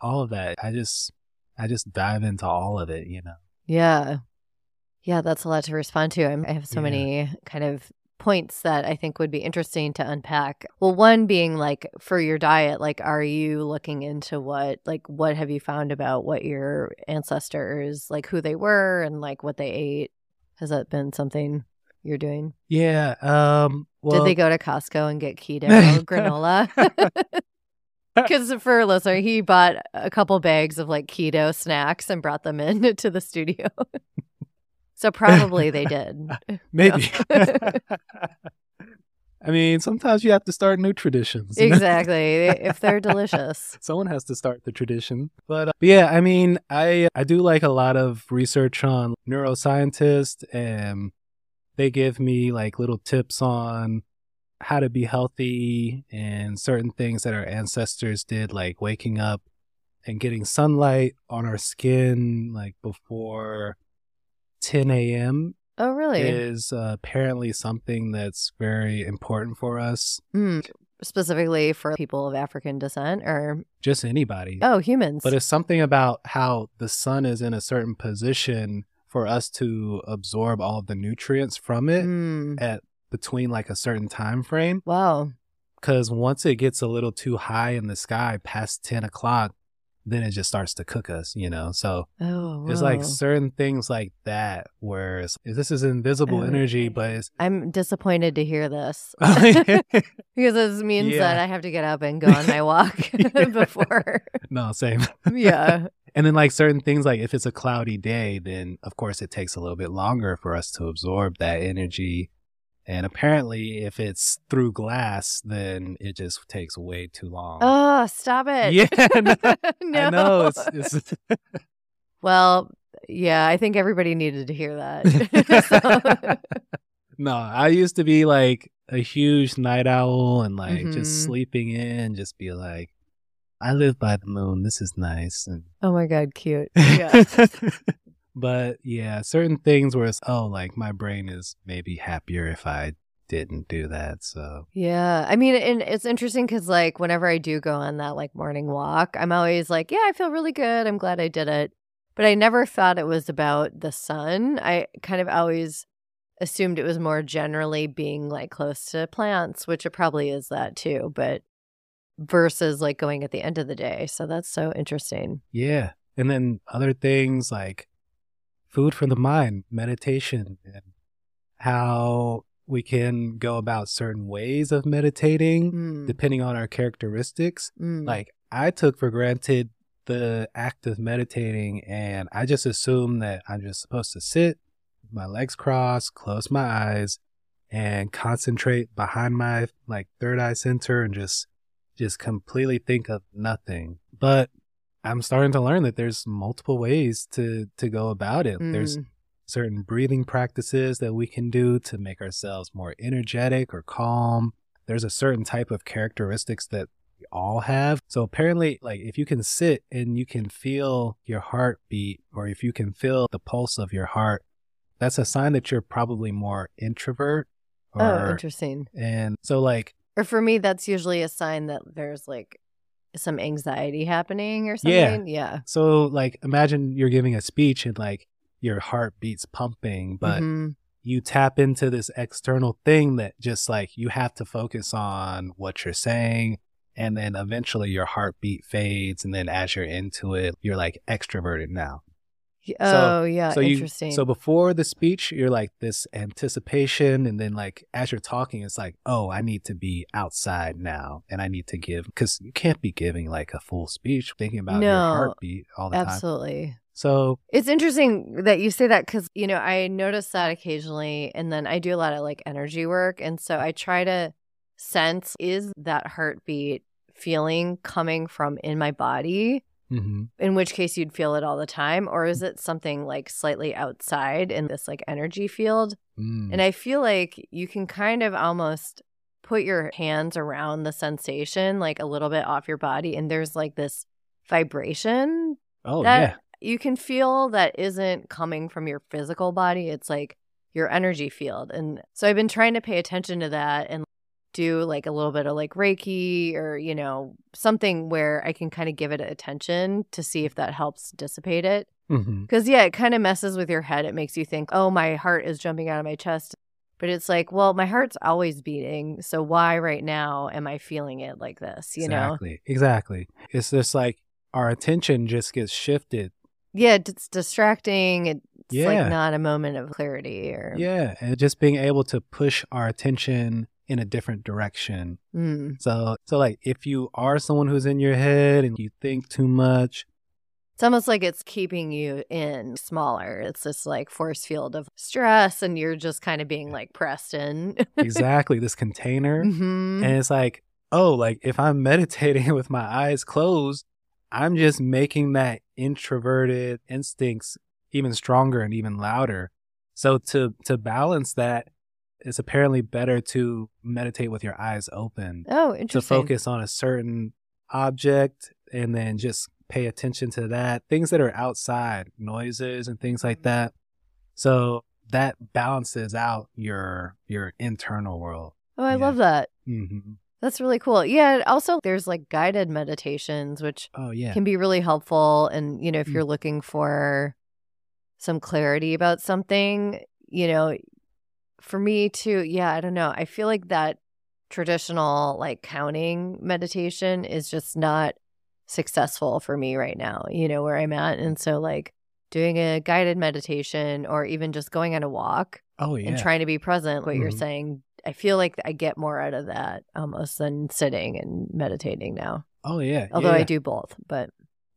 all of that. I just I just dive into all of it, you know.
Yeah. Yeah, that's a lot to respond to. I'm, I have so
Yeah.
many kind of points that I think would be interesting to unpack. Well, one being like for your diet, like are you looking into what like what have you found about what your ancestors like who they were and like what they ate? Has that been something you're doing?
Yeah. Um well
Did they go to Costco and get keto granola? Because for a listener, he bought a couple bags of like keto snacks and brought them in to the studio. So probably they did.
maybe. I mean, sometimes you have to start new traditions.
Exactly. if they're delicious.
Someone has to start the tradition. But, uh, but yeah, I mean, I I do like a lot of research on neuroscientists and they give me like little tips on how to be healthy and certain things that our ancestors did like waking up and getting sunlight on our skin like before 10 a.m.
Oh, really?
is uh, apparently something that's very important for us.
Mm. Specifically for people of African descent or,
Just anybody.
oh, humans.
But it's something about how the sun is in a certain position for us to absorb all of the nutrients from it
Mm.
at between like a certain time frame.
Wow.
Because once it gets a little too high in the sky past 10 o'clock, then it just starts to cook us, you know? So
Oh,
it's like certain things like that where this is invisible
Oh,
energy, but it's.
I'm disappointed to hear this.
Oh,
because this means
Yeah.
that I have to get up and go on my walk before.
No, same.
yeah.
And then, like certain things, like if it's a cloudy day, then of course it takes a little bit longer for us to absorb that energy. And apparently, if it's through glass, then it just takes way too long.
Oh, stop it.
Yeah, no,
no.
It's, it's
Well, yeah, I think everybody needed to hear that. So-
no. I used to be like a huge night owl and like
Mhm.
just sleeping in, just be like, I live by the moon. This is nice. And
oh my god, cute. Yeah.
But yeah, certain things where it's oh, like my brain is maybe happier if I didn't do that. So
Yeah. I mean, and it's interesting because, like, whenever I do go on that, like, morning walk, I'm always like, yeah, I feel really good. I'm glad I did it. But I never thought it was about the sun. I kind of always assumed it was more generally being like close to plants, which it probably is that too, but versus like going at the end of the day. So that's so interesting.
yeah, and then other things like food for the mind, meditation, and how we can go about certain ways of meditating
Mm,
depending on our characteristics.
mm.
Like I took for granted the act of meditating and I just assumed that I'm just supposed to sit, my legs crossed, close my eyes, and concentrate behind my like third eye center and just just completely think of nothing. But I'm starting to learn that there's multiple ways to to go about it. There's
Mm.
certain breathing practices that we can do to make ourselves more energetic or calm. There's a certain type of characteristics that we all have. So apparently, like if you can sit and you can feel your heartbeat or if you can feel the pulse of your heart, that's a sign that you're probably more introvert or
oh, interesting.
and so like
Or for me, that's usually a sign that there's like some anxiety happening or something. Yeah. yeah.
so like imagine you're giving a speech and like your heart beats pumping, but
Mhm.
you tap into this external thing that just like you have to focus on what you're saying and then eventually your heartbeat fades and then as you're into it you're like extroverted now
Oh, yeah.
so you
interesting.
so before the speech you're like this anticipation and then like as you're talking it's like oh i need to be outside now and i need to give because you can't be giving like a full speech thinking about your
No,
heartbeat all the time
Absolutely.
so
It's interesting that you say that because, you know, I notice that occasionally. And then I do a lot of like energy work. And so I try to sense is that heartbeat feeling coming from in my body?
Mhm.
In which case you'd feel it all the time. Or is it something like slightly outside in this like energy field?
Mm.
And I feel like you can kind of almost put your hands around the sensation, like a little bit off your body, and there's like this vibration
Oh
that
yeah.
you can feel that isn't coming from your physical body. It's like your energy field. And so I've been trying to pay attention to that and do like a little bit of like Reiki or, you know, something where I can kind of give it attention to see if that helps dissipate it.
Mm-hmm.
Because, yeah, it kind of messes with your head. It makes you think, oh, my heart is jumping out of my chest. But it's like, well, my heart's always beating. So why right now am I feeling it like this? You know?
exactly. Exactly. It's just like our attention just gets shifted.
Yeah, it's distracting. It's
Yeah.
like not a moment of clarity or.
Yeah. And just being able to push our attention in a different direction.
Mm.
So so like if you are someone who's in your head and you think too much,
It's almost like it's keeping you in smaller. It's this like force field of stress, and you're just kind of being like pressed in.
exactly this container.
Mhm.
And it's like, oh, like if I'm meditating with my eyes closed, I'm just making that introverted instincts even stronger and even louder. So to to balance that, it's apparently better to meditate with your eyes open,
oh, interesting.
to focus on a certain object and then just pay attention to that. Things that are outside, noises and things like that. So that balances out your your internal world.
Oh, I
Yeah.
love that.
hmm
That's really cool. Yeah. Also, there's like guided meditations, which
Oh yeah.
can be really helpful. And, you know, if
Mm.
you're looking for some clarity about something, you know, for me too, yeah, I don't know. I feel like that traditional like counting meditation is just not successful for me right now, you know, where I'm at. And so, like, doing a guided meditation or even just going on a walk
oh yeah.
and trying to be present, what you're
Mhm.
saying, I feel like I get more out of that almost than sitting and meditating now.
oh yeah.
Although
yeah.
I do both, but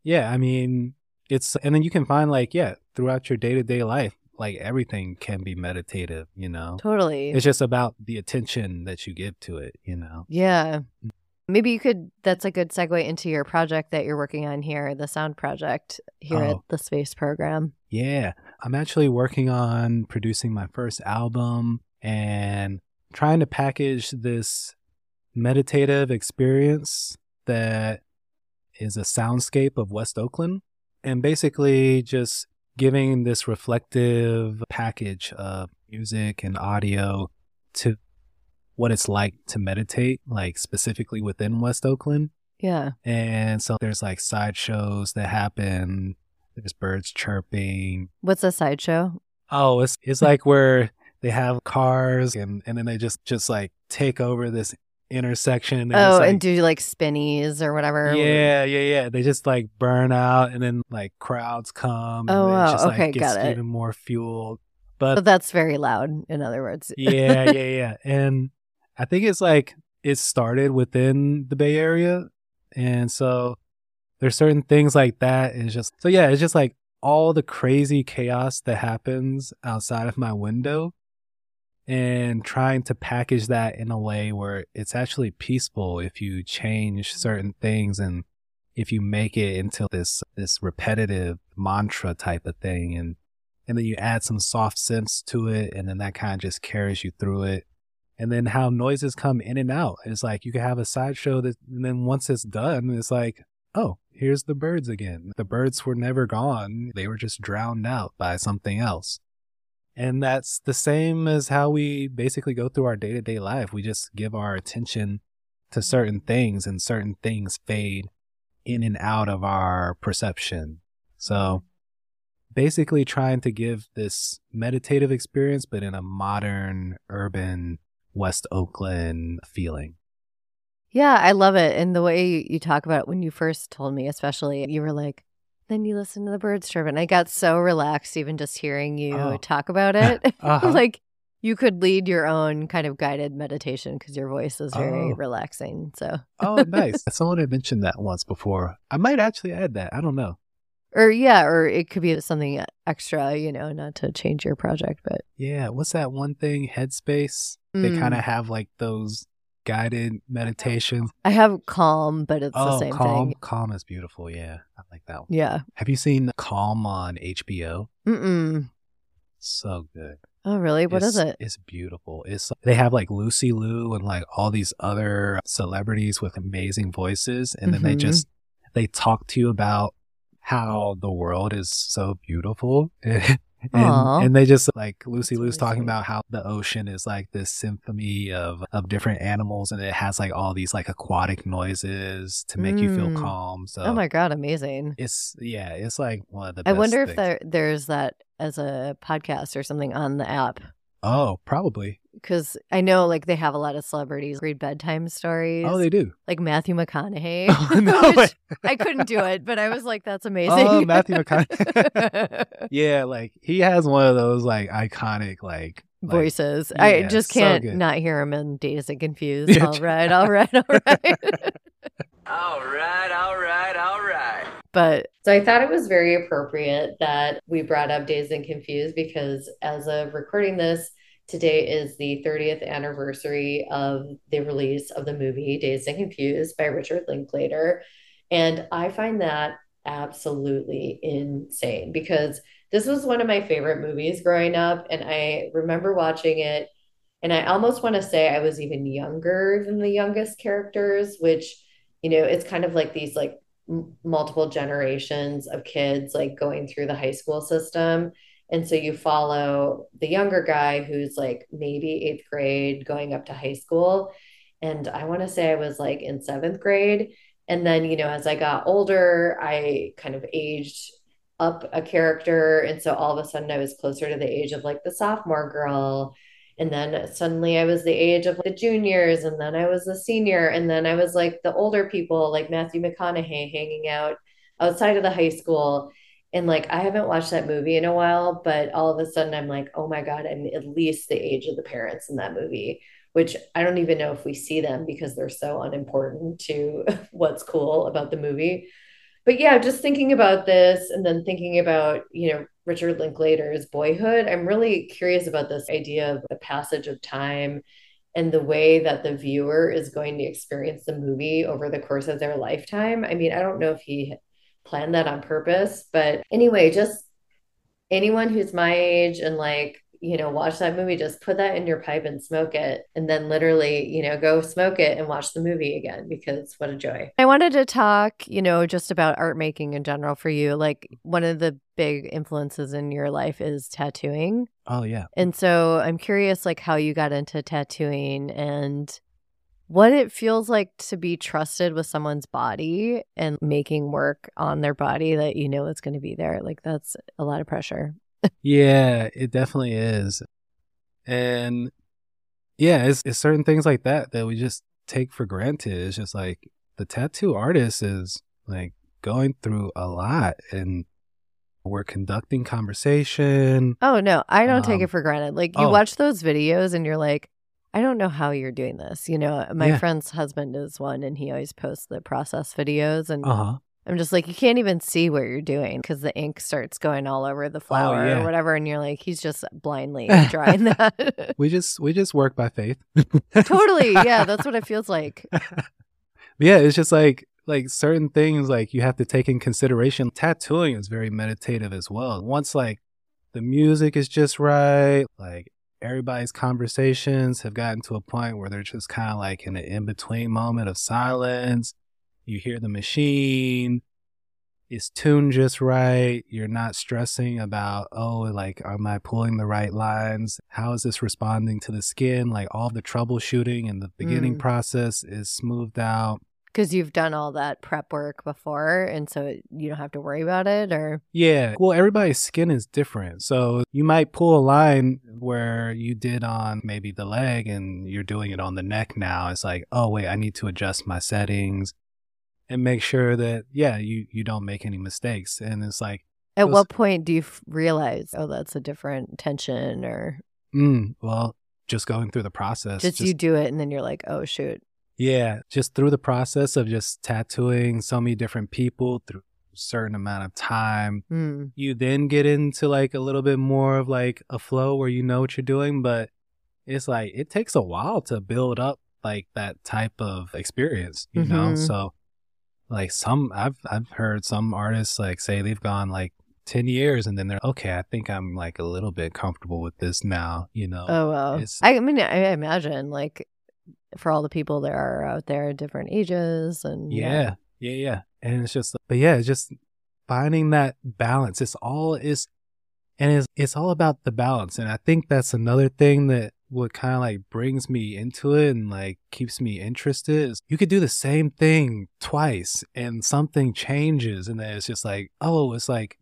Yeah, I mean, it's and then you can find like yeah, throughout your day-to-day life, like everything can be meditative, you know.
totally.
It's just about the attention that you give to it, you know.
Yeah. Maybe you could, that's a good segue into your project that you're working on here, the sound project here at
Oh.
the space program.
Yeah, I'm actually working on producing my first album and trying to package this meditative experience that is a soundscape of West Oakland and basically just giving this reflective package of music and audio to what it's like to meditate, like specifically within West Oakland.
Yeah.
And so there's like sideshows that happen. There's birds chirping.
What's a sideshow?
Oh, it's it's like where they have cars and and then they just just like take over this intersection. And
Oh,
like,
and do like spinnies or whatever.
yeah, yeah, yeah. They just like burn out, and then like crowds come.
Oh,
and
wow.
just, like,
Okay,
gets
got it.
even more fueled.
But
But
that's very loud, in other words.
yeah, yeah, yeah. And I think it's like it started within the Bay Area. And so there's certain things like that. It's just, so yeah, it's just like all the crazy chaos that happens outside of my window and trying to package that in a way where it's actually peaceful if you change certain things and if you make it into this this repetitive mantra type of thing and and then you add some soft synths to it and then that kind of just carries you through it. And then how noises come in and out. It's like you can have a sideshow that and then once it's done it's like oh here's the birds again. The birds were never gone. They were just drowned out by something else and that's the same as how we basically go through our day-to-day life we just give our attention to certain things and certain things fade in and out of our perception so basically trying to give this meditative experience, but in a modern, urban West Oakland feeling.
Yeah, I love it. And the way you, you talk about it when you first told me, especially, you were like, then you listen to the birds chirp. And I got so relaxed even just hearing you
Oh.
talk about it.
Uh-huh.
like you could lead your own kind of guided meditation because your voice is very
Oh.
relaxing. So,
Oh, nice. Someone had mentioned that once before. I might actually add that. I don't know.
or yeah, or it could be something extra, you know, not to change your project, but
Yeah. What's that one thing? Headspace. They
Mm.
kind of have like those guided meditations.
I have calm, but it's the
oh,
same
calm.
thing.
Calm is beautiful. Yeah. I like that one.
Yeah.
Have you seen Calm on HBO?
Mm-mm.
So good.
Oh, really? What is
it's,
it?
It's beautiful. It's they have like Lucy Liu and like all these other celebrities with amazing voices, and then they
Mhm.
just they talk to you about how the world is so beautiful. And, and they just like Lucy
really
talking about how the ocean is like this symphony of of different animals and it has like all these like aquatic noises to make you feel
Mm.
calm. So
oh my god, amazing.
it's yeah, it's like one of the
I wonder if there there's that as a podcast or something on the app
Oh, probably.
Because I know like they have a lot of celebrities read bedtime oh, stories.
Oh, they do.
like Matthew McConaughey.
Oh, no
which. I couldn't do it, but I was like, that's oh, amazing.
Oh, Matthew McConaughey. Yeah, like he has one of those like iconic like like-
Voices. I
Yeah,
just can't
good.
not hear him in Dazed and Confused. All right, all right, all right.
All right, all right, all right.
but
So I thought it was very appropriate that we brought up Dazed and Confused because as of recording this, today is the 30th anniversary of the release of the movie Dazed and Confused by Richard Linklater. And I find that absolutely insane because this was one of my favorite movies growing up. And I remember watching it. And I almost want to say I was even younger than the youngest characters, which, you know, it's kind of like these like m- multiple generations of kids like going through the high school system. And so you follow the younger guy who's like maybe eighth grade going up to high school. And I want to say I was like in seventh grade. And then, you know, as I got older, I kind of aged up a character. And so all of a sudden I was closer to the age of like the sophomore girl. And then suddenly I was the age of the juniors, and then I was the senior, and then I was like the older people, like Matthew McConaughey, hanging out outside of the high school. And like I haven't watched that movie in a while, but all of a sudden I'm like, oh my God, I'm at least the age of the parents in that movie, which I don't even know if we see them because they're so unimportant to what's cool about the movie. But yeah, just thinking about this and then thinking about, you know, Richard Linklater's Boyhood, I'm really curious about this idea of the passage of time and the way that the viewer is going to experience the movie over the course of their lifetime. I mean, I don't know if he planned that on purpose, but anyway, just anyone who's my age and like, you know, watch that movie, just put that in your pipe and smoke it. And then literally, you know, go smoke it and watch the movie again because what a joy.
I wanted to talk, you know, just about art making in general for you. Like one of the big influences in your life is tattooing.
Oh yeah.
And so I'm curious like how you got into tattooing and what it feels like to be trusted with someone's body and making work on their body that you know it's going to be there. Like that's a lot of pressure.
Yeah, it definitely is. And yeah, it's, it's certain things like that that we just take for granted. It's just like the tattoo artist is like going through a lot and we're conducting conversation.
Oh no, I don't take
Um,
it for granted. Like you
oh.
watch those videos and you're like, I don't know how you're doing this. You know, my
Yeah.
friend's husband is one and he always posts the process videos and
Uh huh.
I'm just like, you can't even see what you're doing because the ink starts going all over the flower
Oh, yeah.
or whatever. And you're like, he's just blindly drawing that.
We just we just work by faith.
totally. Yeah, that's what it feels like.
yeah, it's just like like certain things like you have to take in consideration. Tattooing is very meditative as well. Once like the music is just right, like everybody's conversations have gotten to a point where they're just kind of like in an in-between moment of silence. You hear the machine, it's tuned just right. You're not stressing about, oh, like, am I pulling the right lines? How is this responding to the skin? Like, all the troubleshooting and the beginning
Mm.
process is smoothed out.
Because you've done all that prep work before. And so you don't have to worry about it or.
Yeah. Well, everybody's skin is different. So you might pull a line where you did on maybe the leg and you're doing it on the neck now. It's like, oh, wait, I need to adjust my settings and make sure that, yeah, you, you don't make any mistakes. And it's like,
At
Those-
what point do you f- realize, oh, that's a different tension or
mm, well, just going through the process.
just, you do it and then you're like, oh, shoot.
Yeah, just through the process of just tattooing so many different people through a certain amount of time,
Mm.
you then get into like a little bit more of like a flow where you know what you're doing, but it's like it takes a while to build up like that type of experience, you know?
Mhm.
So like some I've I've heard some artists like say they've gone like 10 years and then they're okay i think i'm like a little bit comfortable with this now you know
Oh well
It's-
I mean, I imagine like for all the people that are out there, different ages and
yeah yeah yeah. And it's just but yeah it's just finding that balance. It's all is and it's it's all about the balance. And i think that's another thing that what kind of like brings me into it and like keeps me interested is you could do the same thing twice and something changes and then it's just like oh it's like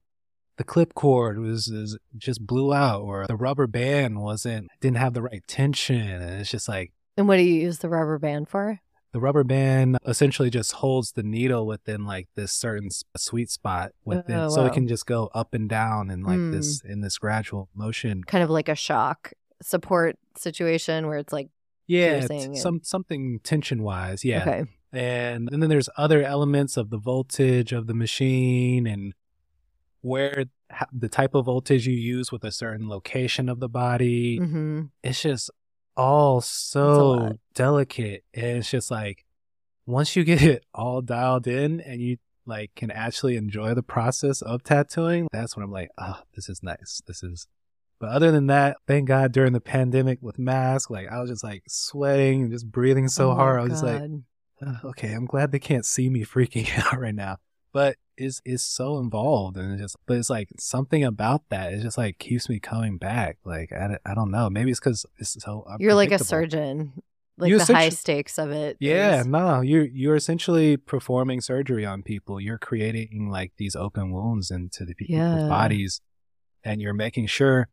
the clip cord was is just blew out or the rubber band wasn't didn't have the right tension and it's just like
And what do you use the rubber band for?
the rubber band essentially just holds the needle within like this certain sweet spot within
Oh,
so it can just go up and down in like
Hmm.
this in this gradual motion
Kind of like a shock support situation where it's like
yeah it's
and-
some something tension wise yeah
okay.
and, and then there's other elements of the voltage of the machine and where the type of voltage you use with a certain location of the body
hmm
it's just all so delicate and it's just like once you get it all dialed in and you like can actually enjoy the process of tattooing that's when i'm like oh this is nice. This is but other than that thank god during the pandemic with mask like i was just like sweating and just breathing so
Oh,
hard. I was just like. "Ugh, ah, okay i'm glad they can't see me freaking out right now but is it's so involved and it's just but it's like something about that it just like keeps me coming back like i, I don't know maybe it's because it's so
You're like a surgeon. Like
You
the high stakes of it.
yeah
is-
no you're you're essentially performing surgery on people you're creating like these open wounds into the people's
Yeah.
bodies and you're making sure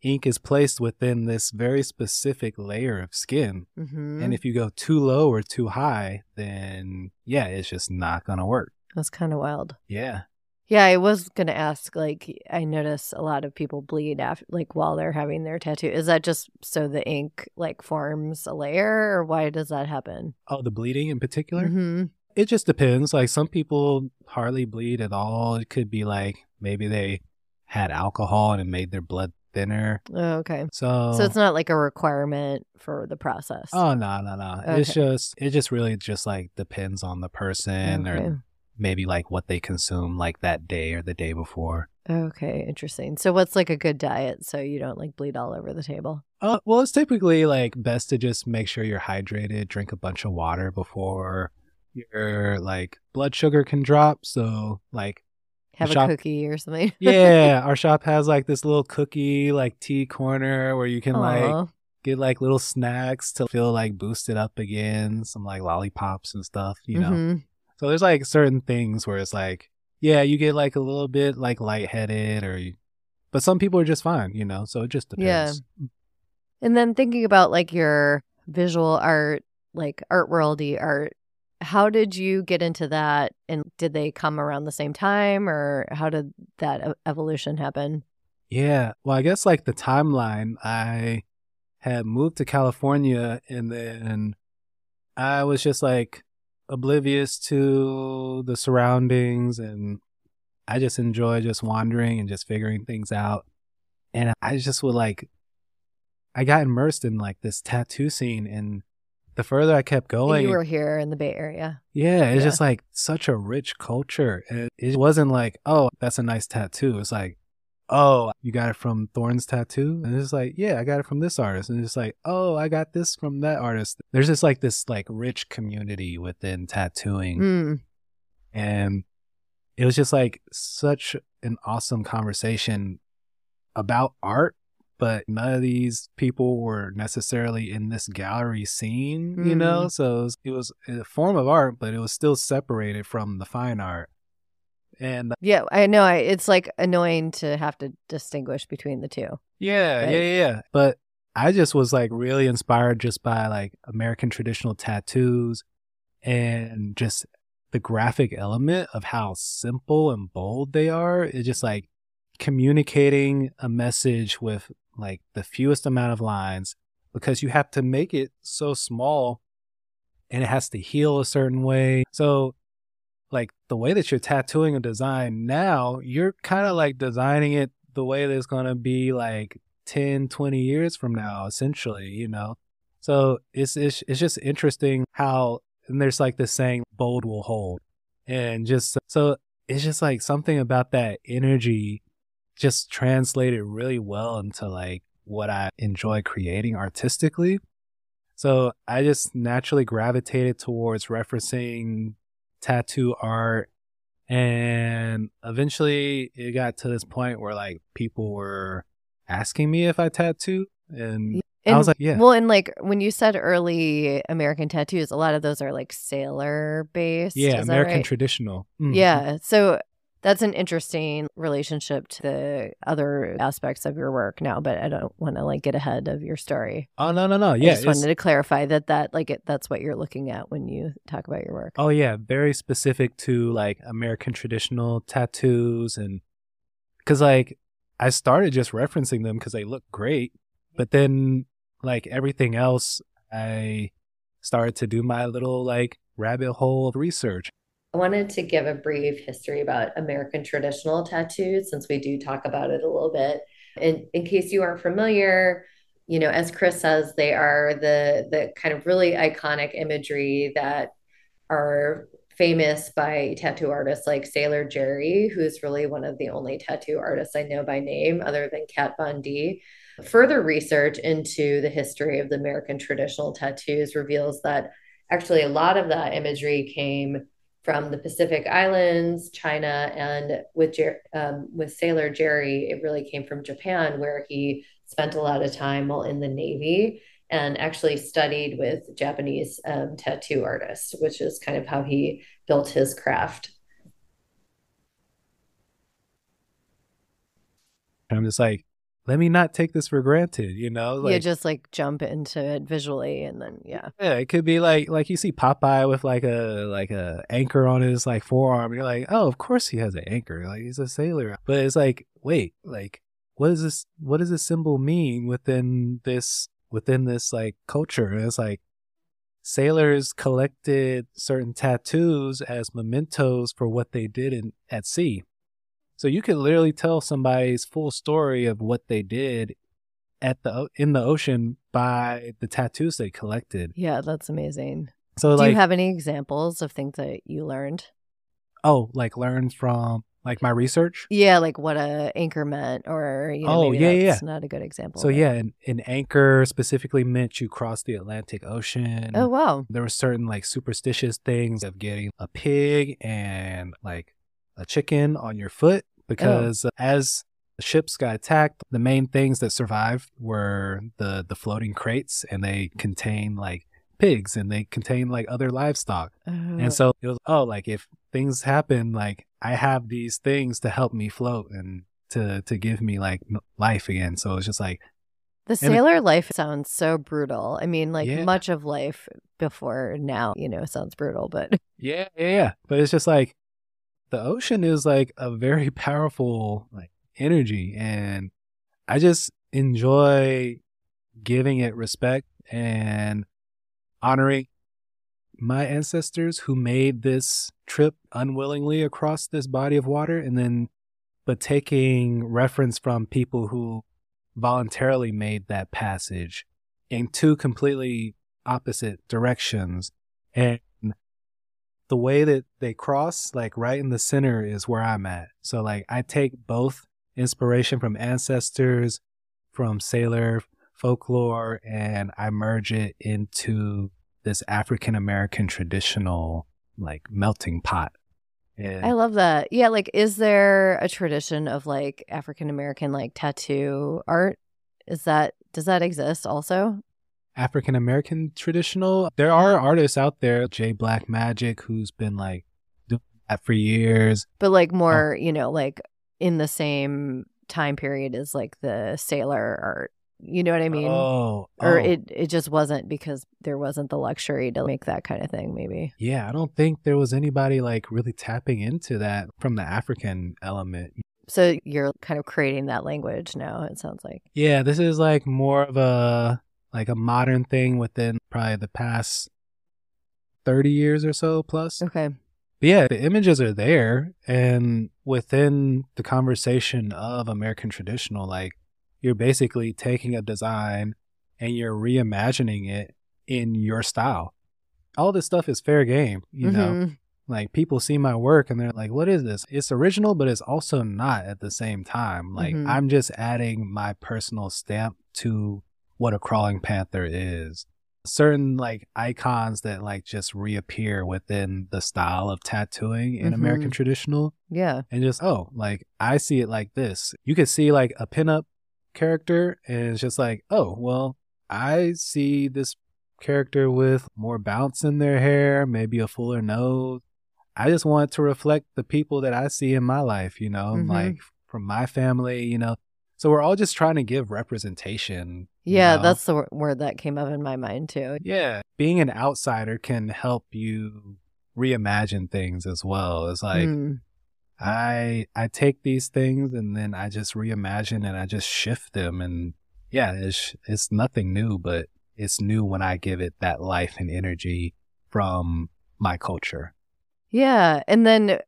ink is placed within this very specific layer of skin
Mhm.
and if you go too low or too high then yeah it's just not gonna work
That's kind of wild.
yeah
Yeah, I was gonna ask. Like, I notice a lot of people bleed after, like, while they're having their tattoo. Is that just so the ink like forms a layer, or why does that happen?
oh the bleeding in particular
hmm
It just depends. Like some people hardly bleed at all. It could be like maybe they had alcohol and it made their blood thinner.
Oh, okay.
So,
So it's not like a requirement for the process.
oh no no no. It's just it just really just like depends on the person
Okay.
or maybe like what they consume like that day or the day before.
Okay, interesting. So what's like a good diet so you don't like bleed all over the table?
Uh, well, it's typically like best to just make sure you're hydrated, drink a bunch of water before your like blood sugar can drop. So like
Have a
shop-
cookie or something.
yeah, our shop has like this little cookie like tea corner where you can like get like little snacks to feel like boosted up again, some like lollipops and stuff, you know.
Mhm.
So there's like certain things where it's like, yeah, you get like a little bit like lightheaded or you, but some people are just fine, you know. So it just depends. Yeah.
And then thinking about like your visual art, like art worldy art, how did you get into that? And did they come around the same time, or how did that evolution happen?
Yeah. Well, I guess like the timeline, I had moved to California and then I was just like oblivious to the surroundings and I just enjoy just wandering and just figuring things out. And I just would like, I got immersed in like this tattoo scene and the further I kept going,
you were here in the Bay Area.
yeah, it's
Yeah.
just like such a rich culture. And it wasn't like, oh, that's a nice tattoo. It's like, oh, you got it from Thorn's Tattoo? And it's like, yeah, I got it from this artist. And it's like, oh, I got this from that artist. There's just like this like rich community within tattooing.
Mm.
And it was just like such an awesome conversation about art. But none of these people were necessarily in this gallery scene, you know? So it was, it was a form of art, but it was still separated from the fine art. And
Yeah, I know. I, it's like annoying to have to distinguish between the two.
Yeah,
Right.
yeah, yeah, yeah. But I just was like really inspired just by like American traditional tattoos and just the graphic element of how simple and bold they are. It's just like communicating a message with like the fewest amount of lines because you have to make it so small and it has to heal a certain way. So like the way that you're tattooing a design now, you're kind of like designing it the way that it's going to be like 10, 20 years from now, essentially, you know? So it's, it's, it's just interesting how, and there's like this saying, bold will hold. And just, so it's just like something about that energy just translated really well into like what I enjoy creating artistically. So I just naturally gravitated towards referencing tattoo art. And eventually it got to this point where like people were asking me if I tattoo. And,
And,
I was like, yeah.
Well, and like when you said early American tattoos, a lot of those are like sailor based.
yeah, American
right?
traditional. Mhm.
Yeah. So that's an interesting relationship to the other aspects of your work now, but I don't want to like get ahead of your story.
Oh, no, no, no.
I
Yeah.
just wanted to clarify that that like it, that's what you're looking at when you talk about your work.
Oh yeah, very specific to like American traditional tattoos and cuz like I started just referencing them cuz they look great, but then like everything else I started to do my little like rabbit hole of research.
I wanted to give a brief history about American traditional tattoos since we do talk about it a little bit. In, in case you aren't familiar, you know, as Chris says, they are the the kind of really iconic imagery that are famous by tattoo artists like Sailor Jerry, who's really one of the only tattoo artists I know by name other than Kat Von D. Further research into the history of the American traditional tattoos reveals that actually a lot of that imagery came from the Pacific Islands, China, and with Jer- um, with Sailor Jerry, it really came from Japan, where he spent a lot of time while in the Navy and actually studied with Japanese um, tattoo artists, which is kind of how he built his craft.
I'm just like, let me not take this for granted, you know? Like
you just like jump into it visually and then yeah.
Yeah, it could be like like you see Popeye with like a like a anchor on his like forearm. You're like, oh, of course he has an anchor. Like he's a sailor. But it's like, wait, like what does this what does this symbol mean within this within this like culture? And it's like sailors collected certain tattoos as mementos for what they did in at sea. So you could literally tell somebody's full story of what they did at the in the ocean by the tattoos they collected.
Yeah, that's amazing.
So
Do
like
you have any examples of things that you learned?
oh, like learn from like my research.
Yeah, like what a anchor meant, or you know,
Oh,
maybe
yeah, yeah,
not a good example.
So
but-
yeah, an, an anchor specifically meant you cross the Atlantic Ocean.
Oh wow.
There were certain like superstitious things of getting a pig and like a chicken on your foot because uh, as the ships got attacked, the main things that survived were the the floating crates and they contain like pigs and they contain like other livestock.
Oh.
And so it was, oh, like if things happen, like I have these things to help me float and to to give me like life again. So it's just like,
The sailor life sounds so brutal. I mean, like
Yeah.
much of life before now, you know, sounds brutal, but
yeah, yeah, yeah. But it's just like the ocean is like a very powerful like energy, and I just enjoy giving it respect and honoring my ancestors who made this trip unwillingly across this body of water and then but taking reference from people who voluntarily made that passage in two completely opposite directions. And the way that they cross like right in the center is where i'm at so like i take both inspiration from ancestors from sailor folklore and i merge it into this african american traditional like melting pot and
I love that. Yeah, like is there a tradition of like African American like tattoo art? Is that does that exist also?
African American traditional. There are artists out there, J Black Magic, who's been like doing that for years.
But like um, more, you know, like in the same time period as like the sailor art. You know what I mean?
oh,
or
oh.
it it just wasn't because there wasn't the luxury to make that kind of thing maybe.
yeah, I don't think there was anybody like really tapping into that from the African element.
So you're kind of creating that language now, it sounds like.
Yeah, this is like more of a like a modern thing within probably the past 30 years or so plus.
Okay.
But yeah, the images are there. And within the conversation of American traditional, like you're basically taking a design and you're reimagining it in your style. All this stuff is fair game, you know?
Mhm.
Like people see my work and they're like, what is this? It's original, but it's also not at the same time. Like
Mhm.
I'm just adding my personal stamp to what a crawling panther is. Certain like icons that like just reappear within the style of tattooing in American traditional
Yeah.
and just oh like i see it like this you could see like a pinup character and it's just like oh well i see this character with more bounce in their hair maybe a fuller nose i just want to reflect the people that i see in my life you know
Mhm.
like from my family you know so we're all just trying to give representation you
Yeah,
know?
that's the word that came up in my mind too.
yeah being an outsider can help you reimagine things as well it's like
Mm.
I I take these things and then I just reimagine and I just shift them and yeah, it's it's nothing new, but it's new when I give it that life and energy from my culture.
Yeah. And then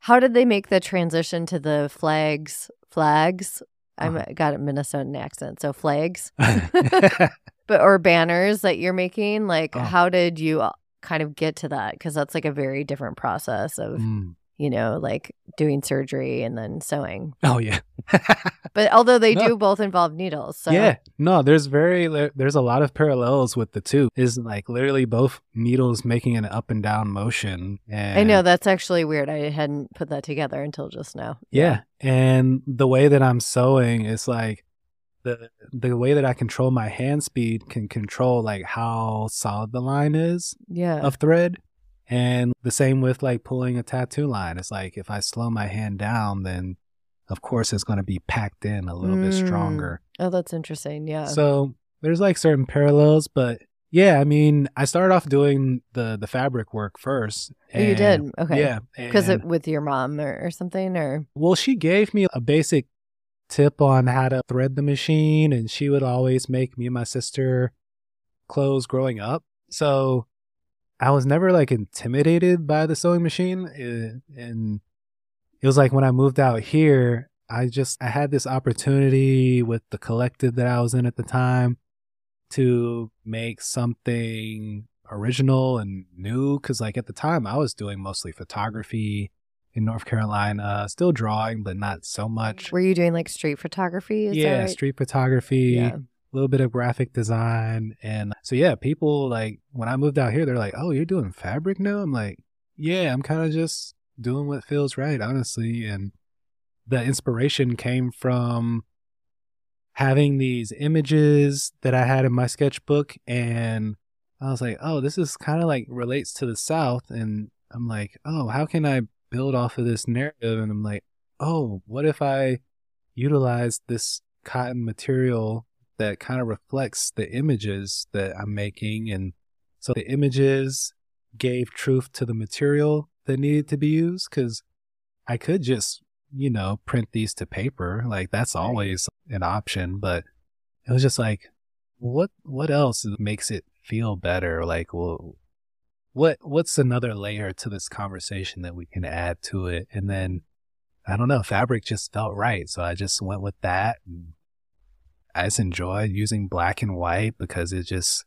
how did they make the transition to the flags? Flags? I'm
Uh-huh.
I got a Minnesotan accent, so flags. but or banners that you're making, like
Oh.
how did you uh, kind of get to that? Because that's like a very different process of
Mm.
You know like doing surgery and then sewing.
Oh yeah.
But although they
No.
do both involve needles, so
Yeah, no, there's very there's a lot of parallels with the two. Is like literally both needles making an up and down motion. And
I know that's actually weird. I hadn't put that together until just now.
Yeah. And the way that I'm sewing is like the the way that I control my hand speed can control like how solid the line is
Yeah.
of thread. And the same with like pulling a tattoo line. It's like if I slow my hand down, then of course it's going to be packed in a little bit
Mm.
stronger.
Oh, that's interesting. Yeah.
So there's like certain parallels, but yeah, I mean, I started off doing the the fabric work first.
Oh, you did? Okay.
Yeah.
Because with your mom or, or something, or
well, she gave me a basic tip on how to thread the machine, and she would always make me and my sister clothes growing up. So I was never like intimidated by the sewing machine. eh, And it was like when I moved out here, I just I had this opportunity with the collective that I was in at the time to make something original and new cuz like at the time I was doing mostly photography in North Carolina, still drawing but not so much.
were you doing like street photography? Is
yeah,
right?
street photography,
Yeah.
A little bit of graphic design and so yeah, people like when I moved out here they're like, "Oh, you're doing fabric now?" I'm like, "Yeah, I'm kind of just doing what feels right, honestly." And the inspiration came from having these images that I had in my sketchbook and I was like, "Oh, this is kind of like relates to the South." And I'm like, "Oh, how can I build off of this narrative?" And I'm like, "Oh, what if I utilize this cotton material that kind of reflects the images that I'm making?" And so the images gave truth to the material that needed to be used because I could just, you know, print these to paper. Like that's always an option, but it was just like, what what else makes it feel better? Like, well, what what's another layer to this conversation that we can add to it? And then I don't know, fabric just felt right, so I just went with that. And I just enjoyed using black and white because it just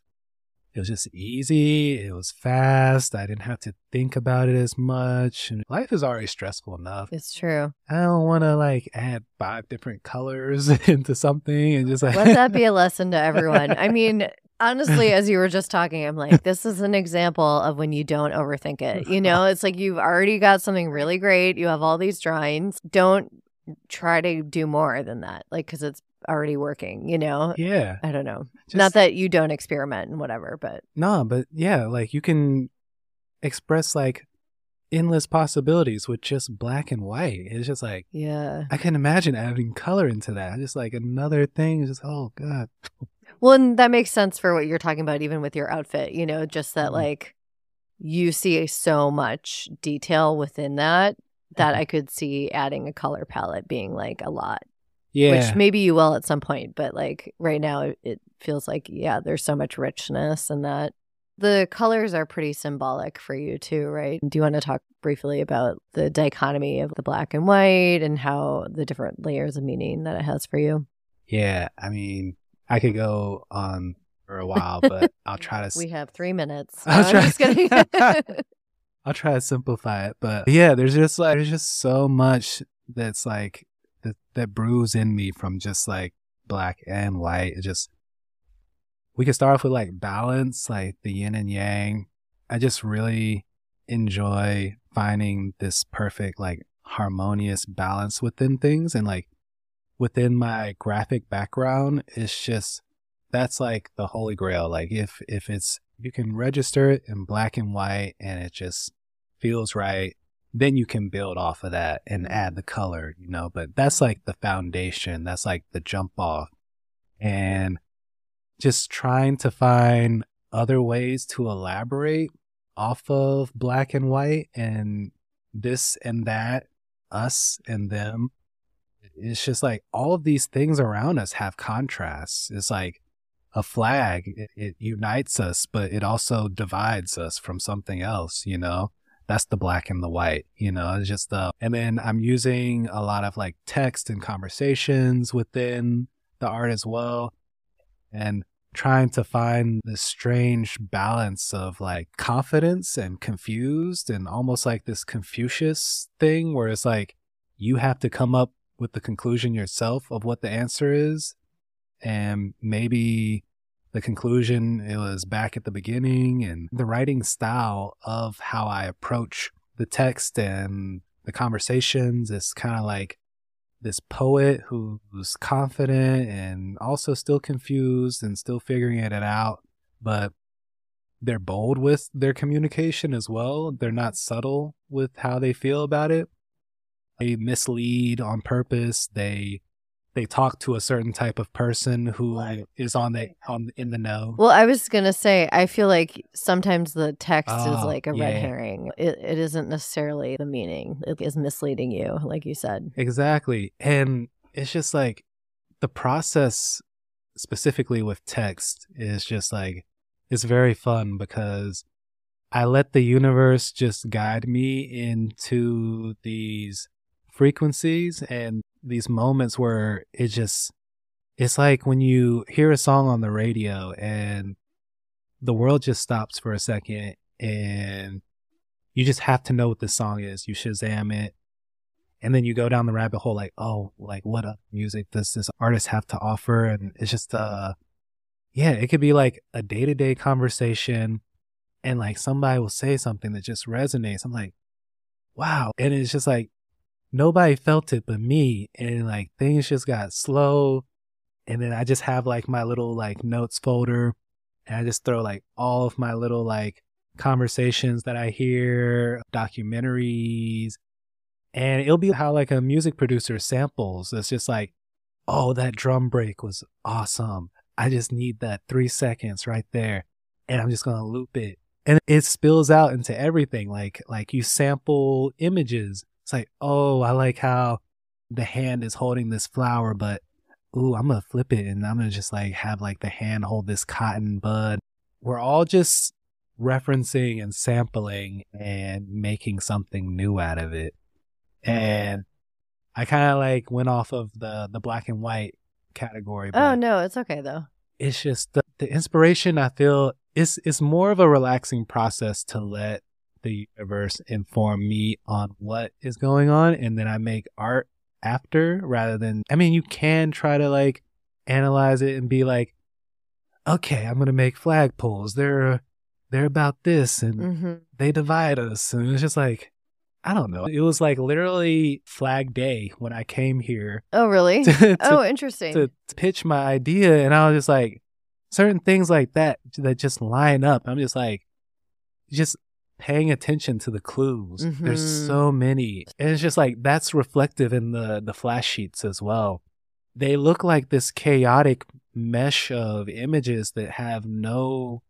it was just easy. It was fast. I didn't have to think about it as much. And life is already stressful enough.
It's true.
I don't want to like add five different colors into something and just like
Let that be a lesson to everyone. I mean, honestly, as you were just talking, I'm like, this is an example of when you don't overthink it. You know, it's like you've already got something really great. You have all these drawings. Don't try to do more than that, like, because it's already working, you know?
yeah.
I don't know.
Just,
Not that you don't experiment and whatever, but
Nah, but yeah, like you can express like endless possibilities with just black and white. It's just like
yeah.
I can imagine adding color into that. Just like another thing. Just oh god.
Well, and that makes sense for what you're talking about, even with your outfit, you know, just that
Mhm.
like you see so much detail within that that
Mhm.
I could see adding a color palette being like a lot,
Yeah.
which maybe you will at some point, but like right now it, feels like, yeah, there's so much richness and that the colors are pretty symbolic for you too, right? Do you want to talk briefly about the dichotomy of the black and white and how the different layers of meaning that it has for you?
yeah. I mean, I could go on for a while, but I'll try to. s-
We have three minutes.
I'll try-
I'm just kidding.
I'll try to simplify it, but yeah, there's just like there's just so much that's like that brews in me from just like black and white. It just we could start off with like balance, like the yin and yang. I just really enjoy finding this perfect like harmonious balance within things and like within my graphic background it's just that's like the holy grail like if if it's you can register it in black and white and it just feels right then you can build off of that and mm-hmm. add the color you know but that's like the foundation that's like the jump off and just trying to find other ways to elaborate off of black and white and this and that, us and them. It's just like all of these things around us have contrasts. It's like a flag, it, it unites us, but it also divides us from something else, you know? That's the black and the white, you know, it's just the, and then I'm using a lot of like text and conversations within the art as well. And trying to find this strange balance of like confidence and confused and almost like this Confucius thing where it's like you have to come up with the conclusion yourself of what the answer is. And maybe the conclusion it was back at the beginning and the writing style of how I approach the text and the conversations is kind of like this poet who's confident and also still confused and still figuring it out, but they're bold with their communication as well. They're not subtle with how they feel about it. They mislead on purpose. They they talk to a certain type of person who is on the on in the know.
Well, I was gonna say, I feel like sometimes the text is
Oh,
like a
yeah.
red herring. It, it isn't necessarily the meaning. It is misleading you, like you said.
Exactly. And it's just like the process specifically with text is just like it's very fun because I let the universe just guide me into these frequencies and these moments where it just it's like when you hear a song on the radio and the world just stops for a second and you just have to know what this song is. You Shazam it and then you go down the rabbit hole like oh like what other music does this artist have to offer? And it's just uh yeah it could be like a day-to-day conversation and like somebody will say something that just resonates. I'm like wow. And it's just like nobody felt it but me and like things just got slow and then i just have like my little like notes folder and i just throw like all of my little like conversations that i hear documentaries and it'll be how like a music producer samples. It's just like, oh, that drum break was awesome. I just need that three seconds right there, and I'm just gonna loop it, and it spills out into everything. Like like you sample images. It's like, oh, I like how the hand is holding this flower, but ooh, I'm gonna flip it, and I'm gonna just like have like the hand hold this cotton bud. We're all just referencing and sampling and making something new out of it and I kind of like went off of the the black and white category.
Oh no, it's okay though.
it's just the, the inspiration. I feel is is more of a relaxing process to let the universe inform me on what is going on, and then I make art after rather than. I mean, you can try to like analyze it and be like, okay, I'm gonna make flagpoles. They're they're about this, and
hmm
they divide us, and it's just like. I don't know. It was like literally Flag Day when I came here
Oh really?
to, to,
oh, interesting.
to pitch my idea, and I was just like, certain things like that that just line up. I'm just like, just paying attention to the clues. There's
Mhm.
so many, and it's just like that's reflective in the the flash sheets as well. They look like this chaotic mesh of images that have no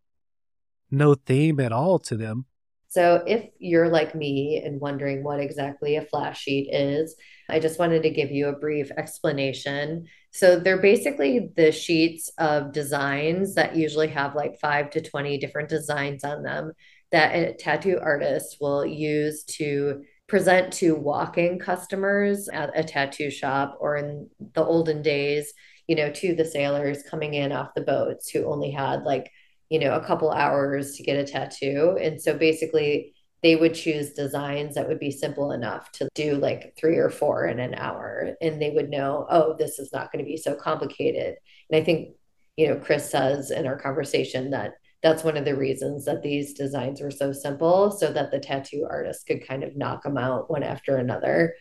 no theme at all to them.
So, if you're like me and wondering what exactly a flash sheet is, I just wanted to give you a brief explanation. So, they're basically the sheets of designs that usually have like five to 20 different designs on them that a tattoo artist will use to present to walk-in customers at a tattoo shop or in the olden days, you know, to the sailors coming in off the boats who only had like you know, a couple hours to get a tattoo. And so basically, they would choose designs that would be simple enough to do like three or four in an hour. And they would know, oh, this is not going to be so complicated. And I think, you know, Chris says in our conversation that that's one of the reasons that these designs were so simple so that the tattoo artist could kind of knock them out one after another.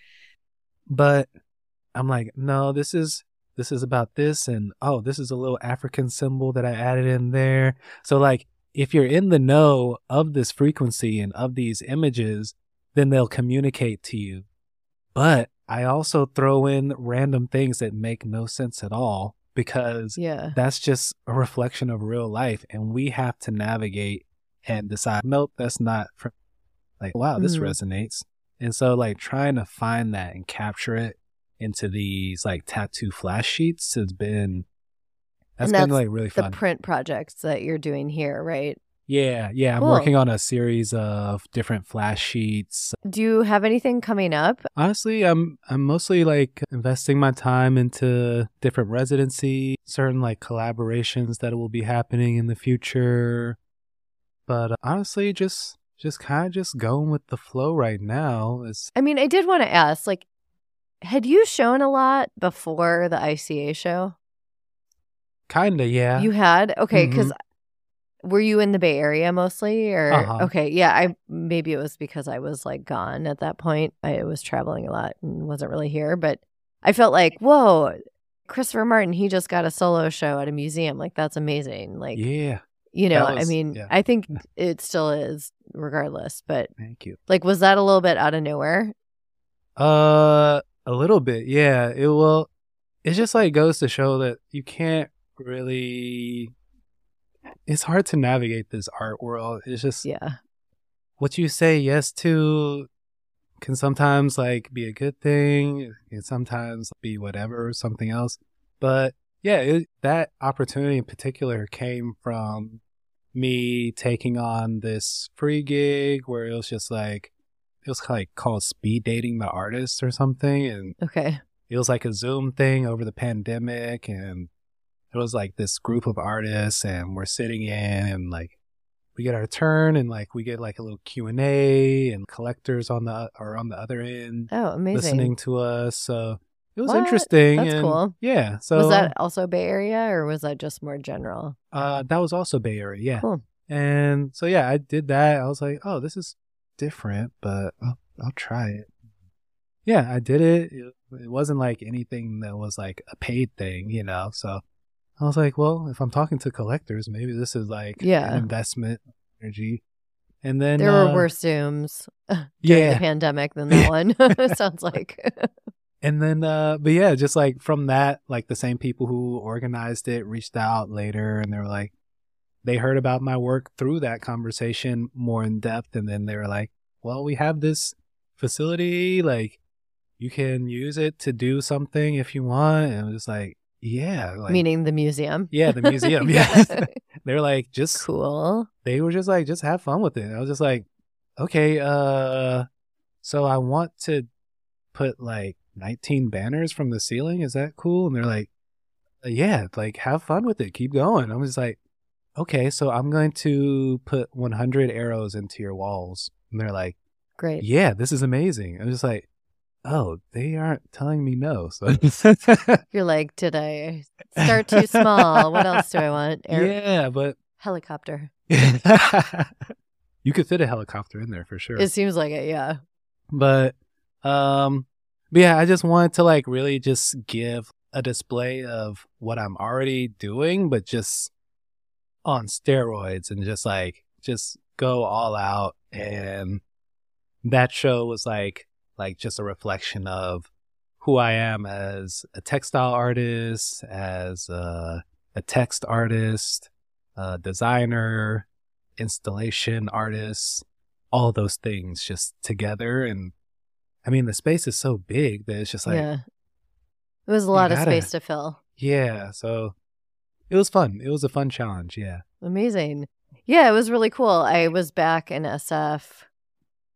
But I'm like, no, this is this is about this and oh, this is a little African symbol that I added in there. So like if you're in the know of this frequency and of these images, then they'll communicate to you. But I also throw in random things that make no sense at all because
Yeah.
that's just a reflection of real life. And we have to navigate and decide, nope, that's not for like, wow, this
Mhm.
resonates. And so, like, trying to find that and capture it into these like tattoo flash sheets has been, that's
And
been like really
The print projects that you're doing here, right?
Yeah, yeah. I'm working on a series of different flash sheets.
Do you have anything coming up?
Honestly, I'm I'm mostly like investing my time into different residency, certain like collaborations that will be happening in the future. But uh, honestly, just just kind of just going with the flow right now. It's
I mean, I did want to ask, like, had you shown a lot before the ICA show?
kind of yeah.
You had? Okay, because were you in the Bay Area mostly or
Uh-huh.
okay, yeah, I maybe it was because I was like gone at that point. I was traveling a lot and wasn't really here, but I felt like, whoa, Christopher Martin, he just got a solo show at a museum. Like that's amazing. Like
yeah.
you know,
That
I mean,
yeah.
I think it still is regardless, but
Thank you.
like was that a little bit out of nowhere?
Uh, a little bit, yeah. It will. It just like goes to show that you can't really. It's hard to navigate this art world. It's just
Yeah.
what you say yes to can sometimes like be a good thing. It can sometimes be whatever, or something else. But yeah, it, that opportunity in particular came from me taking on this free gig where it was just like it was like called speed dating the artist or something and
Okay.
it was like a zoom thing over the pandemic and it was like this group of artists and we're sitting in and like we get our turn and like we get like a little q&a and collectors on the are on the other end
Oh, amazing.
listening to us so it was
What?
interesting
That's
and
cool.
yeah so
was that also Bay Area or was that just more general?
uh that was also bay area yeah
Cool.
and so yeah i did that i was like oh this is different but i'll, I'll try it yeah i did it. it it wasn't like anything that was like a paid thing you know so i was like well if i'm talking to collectors maybe this is like
Yeah.
an investment energy and then
There
uh,
were worse Zooms during
yeah
the pandemic than that one. sounds like.
And then, uh, but yeah, just like from that, like the same people who organized it reached out later and they were like, they heard about my work through that conversation more in depth. And then they were like, well, we have this facility, like you can use it to do something if you want. And I was just like, yeah, like,
Meaning the museum.
yeah, the museum. yeah. They're like, just,
cool.
they were just like, just have fun with it. I was just like, okay, uh, so I want to put like 19 banners from the ceiling. Is that cool? And they're like, "Uh, yeah, like have fun with it. Keep going. I'm just like, okay, so I'm going to put 100 arrows into your walls. And they're like,
Great.
yeah, this is amazing. I'm just like, oh, they aren't telling me no. So
You're like, did I start too small? what else do I want? Air-
yeah, but
Helicopter.
you could fit a helicopter in there for sure.
It seems like it, yeah.
but um but yeah i just wanted to like really just give a display of what i'm already doing but just on steroids and just like just go all out and that show was like like just a reflection of who i am as a textile artist as a, a text artist a designer installation artist all those things just together and I mean the space is so big that it's just like yeah.
It was a lot of
gotta-
space to fill. Yeah.
So it was fun. It was a fun challenge, yeah.
Amazing. Yeah, it was really cool. I was back in SF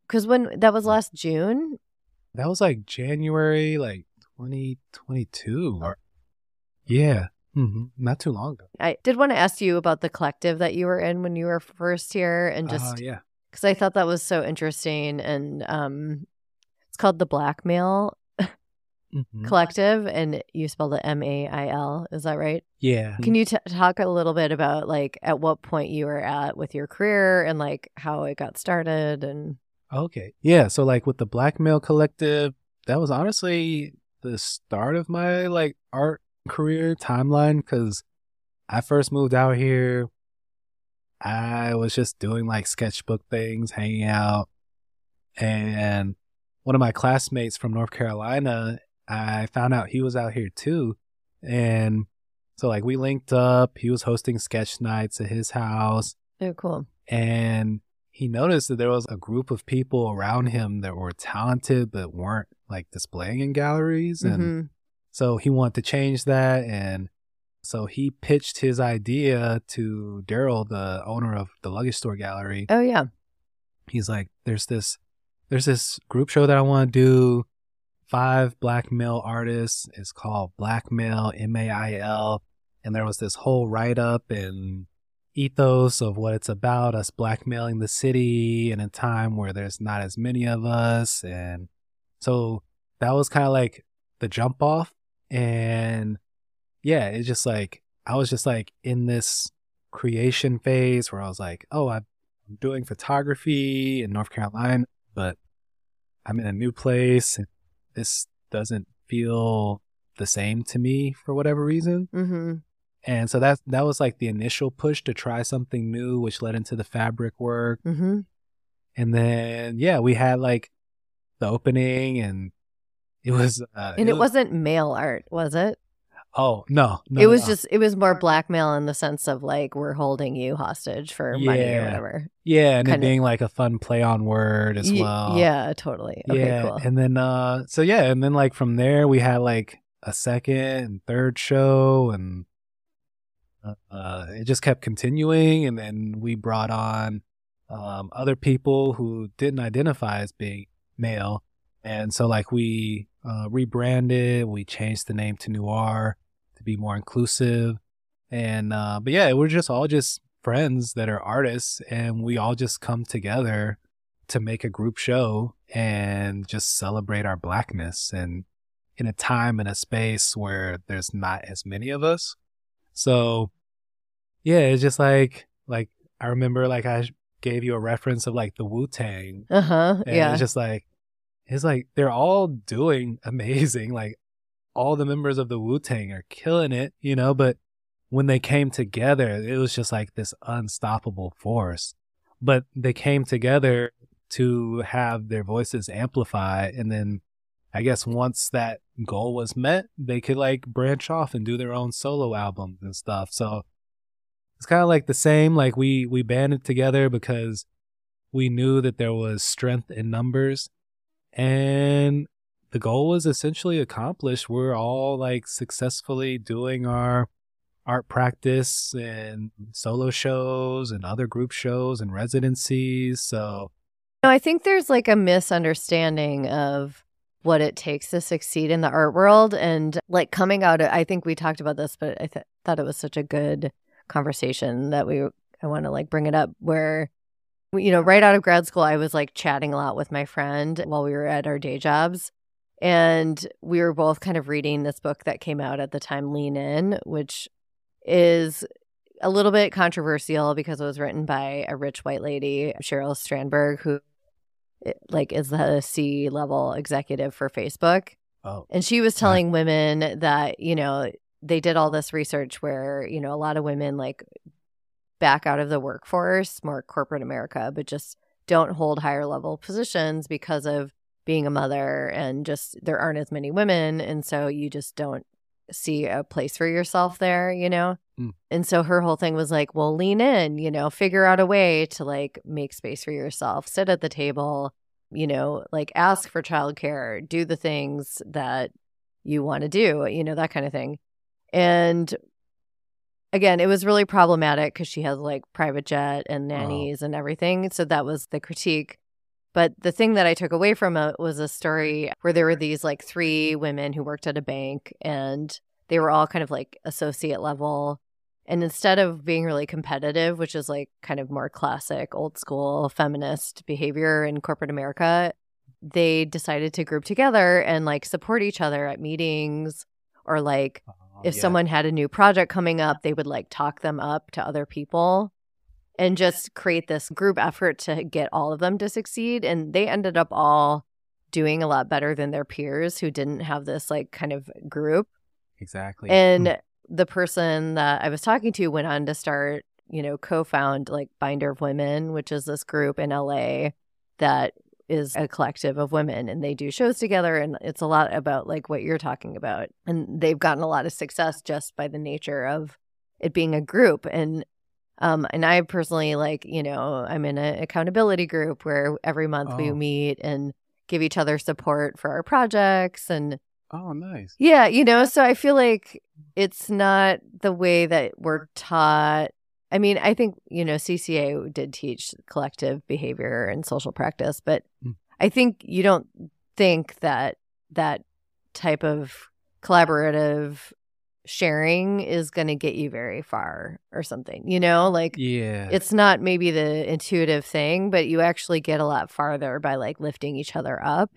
because when that was mm. last June.
That was like January like 2022 or yeah. hmm Not too long ago.
I did want to ask you about the collective that you were in when you were first here and just
uh, yeah.
because I thought that was so interesting. And um, it's called the Blackmail
Mhm.
Collective, and you spelled it M A I L. Is that right?
Yeah.
Can you t- talk a little bit about like at what point you were at with your career and like how it got started and
Okay. Yeah. So like with the Blackmail Collective, that was honestly the start of my like art career timeline because I first moved out here. I was just doing like sketchbook things, hanging out. And one of my classmates from North Carolina, I found out he was out here too. And so like we linked up. He was hosting sketch nights at his house
oh cool.
and he noticed that there was a group of people around him that were talented but weren't like displaying in galleries and
Mhm.
so he wanted to change that and so he pitched his idea to Daryl the owner of the luggage store gallery
Oh yeah.
he's like there's this there's this group show that I want to do five black male artists it's called blackmail m-a-i-l and there was this whole write-up and ethos of what it's about us blackmailing the city in a time where there's not as many of us and so that was kind of like the jump off and yeah it's just like i was just like in this creation phase where i was like oh i'm doing photography in north carolina but i'm in a new place and this doesn't feel the same to me for whatever reason
Mm-hmm.
And so that that was like the initial push to try something new, which led into the fabric work.
Mm-hmm.
And then yeah, we had like the opening, and it was uh,
And it,
was-
wasn't male art, was it?
Oh no, no
it was
no.
just it was more blackmail in the sense of like we're holding you hostage for money or whatever.
yeah, and it
kinda-
being like a fun play on word as
Ye-
well.
Yeah, totally. Okay,
yeah,
cool.
and then uh, so yeah, and then like from there we had like a second and third show, and uh, it just kept continuing, and then we brought on um, other people who didn't identify as being male, and so like we uh, rebranded, we changed the name to Noir to be more inclusive, and uh, but yeah, we're just all just friends that are artists, and we all just come together to make a group show and just celebrate our blackness and in a time and a space where there's not as many of us. So yeah, it's just like like I remember like I gave you a reference of like the Wu Tang.
Uh huh.
And
Yeah.
it's just like it's like they're all doing amazing. Like all the members of the Wu Tang are killing it, you know, but when they came together, it was just like this unstoppable force. But they came together to have their voices amplified and then I guess once that goal was met, they could like branch off and do their own solo albums and stuff. So it's kind of like the same like we we banded together because we knew that there was strength in numbers and the goal was essentially accomplished. We're all like successfully doing our art practice and solo shows and other group shows and residencies. So
No, I think there's like a misunderstanding of what it takes to succeed in the art world. And like coming out of, I think we talked about this but I th- thought it was such a good conversation that we I want to like bring it up where you know right out of grad school I was like chatting a lot with my friend while we were at our day jobs. And we were both kind of reading this book that came out at the time Lean In which is a little bit controversial because it was written by a rich white lady, Sheryl Sandberg, who like is the C level executive for Facebook.
oh
And she was telling women that, you know, they did all this research where, you know, a lot of women like back out of the workforce, more corporate America, but just don't hold higher level positions because of being a mother and just there aren't as many women. And so you just don't see a place for yourself there, you know?
Mm.
And so her whole thing was like, well, lean in, you know, figure out a way to like make space for yourself, sit at the table, you know, like ask for childcare, do the things that you want to do, you know, that kind of thing. And again, it was really problematic because she has like private jet and nannies and everything. So that was the critique. But the thing that I took away from it was a story where there were these like three women who worked at a bank and they were all kind of like associate level. And instead of being really competitive, which is like kind of more classic old school feminist behavior in corporate America, they decided to group together and like support each other at meetings. Or like
Oh,
if
yeah.
someone had a new project coming up, they would like talk them up to other people and just create this group effort to get all of them to succeed. And they ended up all doing a lot better than their peers who didn't have this like kind of group.
exactly.
And the person that I was talking to went on to start, you know, co found like Binder of Women, which is this group in LA that is a collective of women and they do shows together. And it's a lot about like what you're talking about. And they've gotten a lot of success just by the nature of it being a group. And um, and I personally like, you know, I'm in an accountability group where every month we
Oh.
meet and give each other support for our projects and
oh, nice.
yeah, you know, so I feel like it's not the way that we're taught. I mean, I think, you know, CCA did teach collective behavior and social practice, but
Mm.
I think you don't think that that type of collaborative sharing is going to get you very far or something, you know? Like,
Yeah.
it's not maybe the intuitive thing, but you actually get a lot farther by like lifting each other up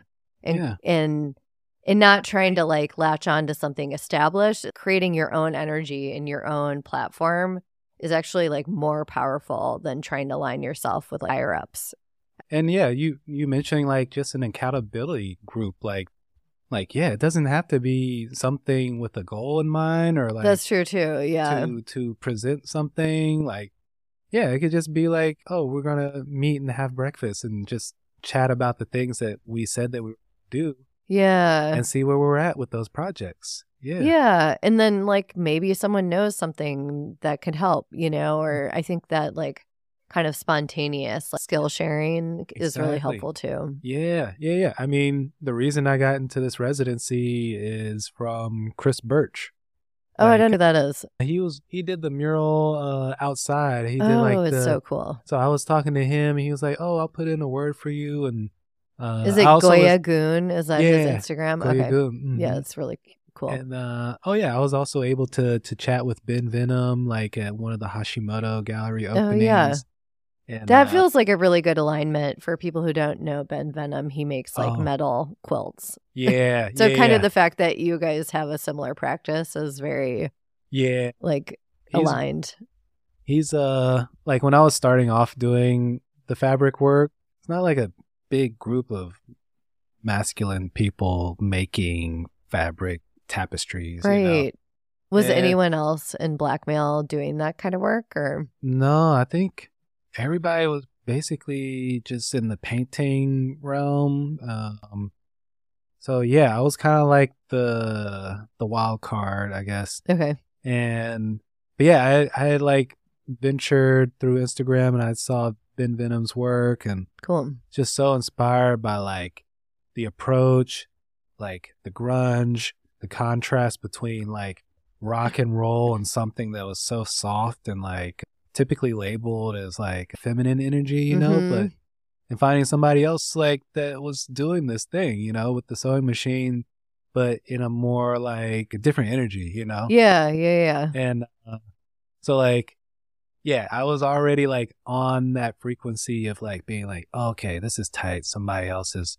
and
Yeah.
and and not trying to like latch on to something established. Creating your own energy in your own platform is actually like more powerful than trying to align yourself with like, higher ups.
And yeah, you you mentioning like just an accountability group, like like yeah, it doesn't have to be something with a goal in mind or like
That's true too. Yeah.
to to present something. Like yeah, it could just be like, oh, we're gonna meet and have breakfast and just chat about the things that we said that we would do
yeah.
and see where we're at with those projects. Yeah.
Yeah. And then like maybe someone knows something that could help, you know, or mm. I think that like kind of spontaneous like, skill sharing is really helpful too.
Yeah, yeah, yeah. I mean, the reason I got into this residency is from Chris Birch.
Oh, I don't know who that is.
He was he did the mural uh, outside. He did
oh,
like
it's so cool.
So I was talking to him, and he was like, "Oh, I'll put in a word for you." And uh,
Is it Goya
was-
Goon? Is that
Yeah,
his Instagram?
Goya
okay.
Goon,
Yeah, it's really cool.
And uh, oh yeah, I was also able to to chat with Ben Venom like at one of the Hashimoto gallery openings.
Oh, yeah.
And,
that
uh,
feels like a really good alignment for people who don't know Ben Venom. He makes like
Oh.
metal quilts.
yeah.
So
yeah,
kind
yeah.
of the fact that you guys have a similar practice is very
yeah.
like
He's-
aligned.
He's uh like when I was starting off doing the fabric work, it's not like a big group of masculine people making fabric tapestries. you know?
Right. Was
And-
anyone else in blackmail doing that kind of work or
No, I think everybody was basically just in the painting realm. Um so yeah, I was kind of like the the wild card, I guess.
okay.
And but yeah, I I had like ventured through Instagram and I saw Ben Venom's work and
Cool.
just so inspired by like the approach, like the grunge, the contrast between like rock and roll and something that was so soft and like typically labeled as like feminine energy, you know,
Mhm.
but and finding somebody else like that was doing this thing, you know, with the sewing machine, but in a more like a different energy, you know?
Yeah, yeah, yeah.
And uh, so like yeah, I was already like on that frequency of like being like, okay, this is tight. Somebody else is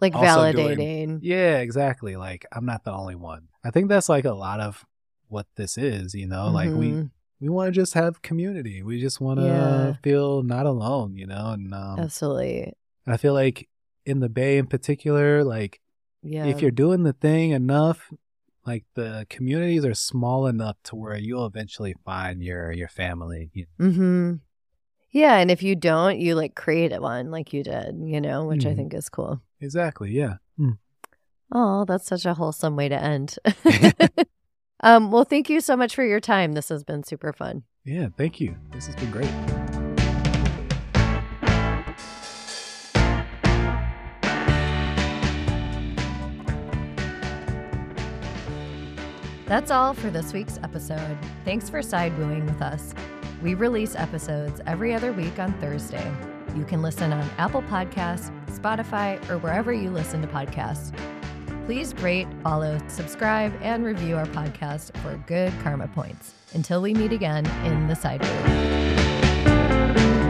Like
Also doing-
validating.
Yeah, exactly. Like I'm not the only one. I think that's like a lot of what this is, you know? Like we
Mhm.
We want to just have community. We just want to
Yeah.
feel not alone, you know? And um
Absolutely.
I feel like in the bay in particular, like
Yeah.
if you're doing the thing enough, like the communities are small enough to where you'll eventually find your your family. You
Mm-hmm. Yeah, and if you don't, you like create one like you did, you know, which I
Mhm.
think is cool.
Exactly. Yeah. Mm.
Oh, that's such a wholesome way to end. um, well, thank you so much for your time. This has been super fun.
Yeah. Thank you. This has been great.
That's all for this week's episode. Thanks for side wooing with us. We release episodes every other week on Thursday. You can listen on Apple Podcasts, Spotify, or wherever you listen to podcasts. Please rate, follow, subscribe, and review our podcast for good karma points. Until we meet again in the side room.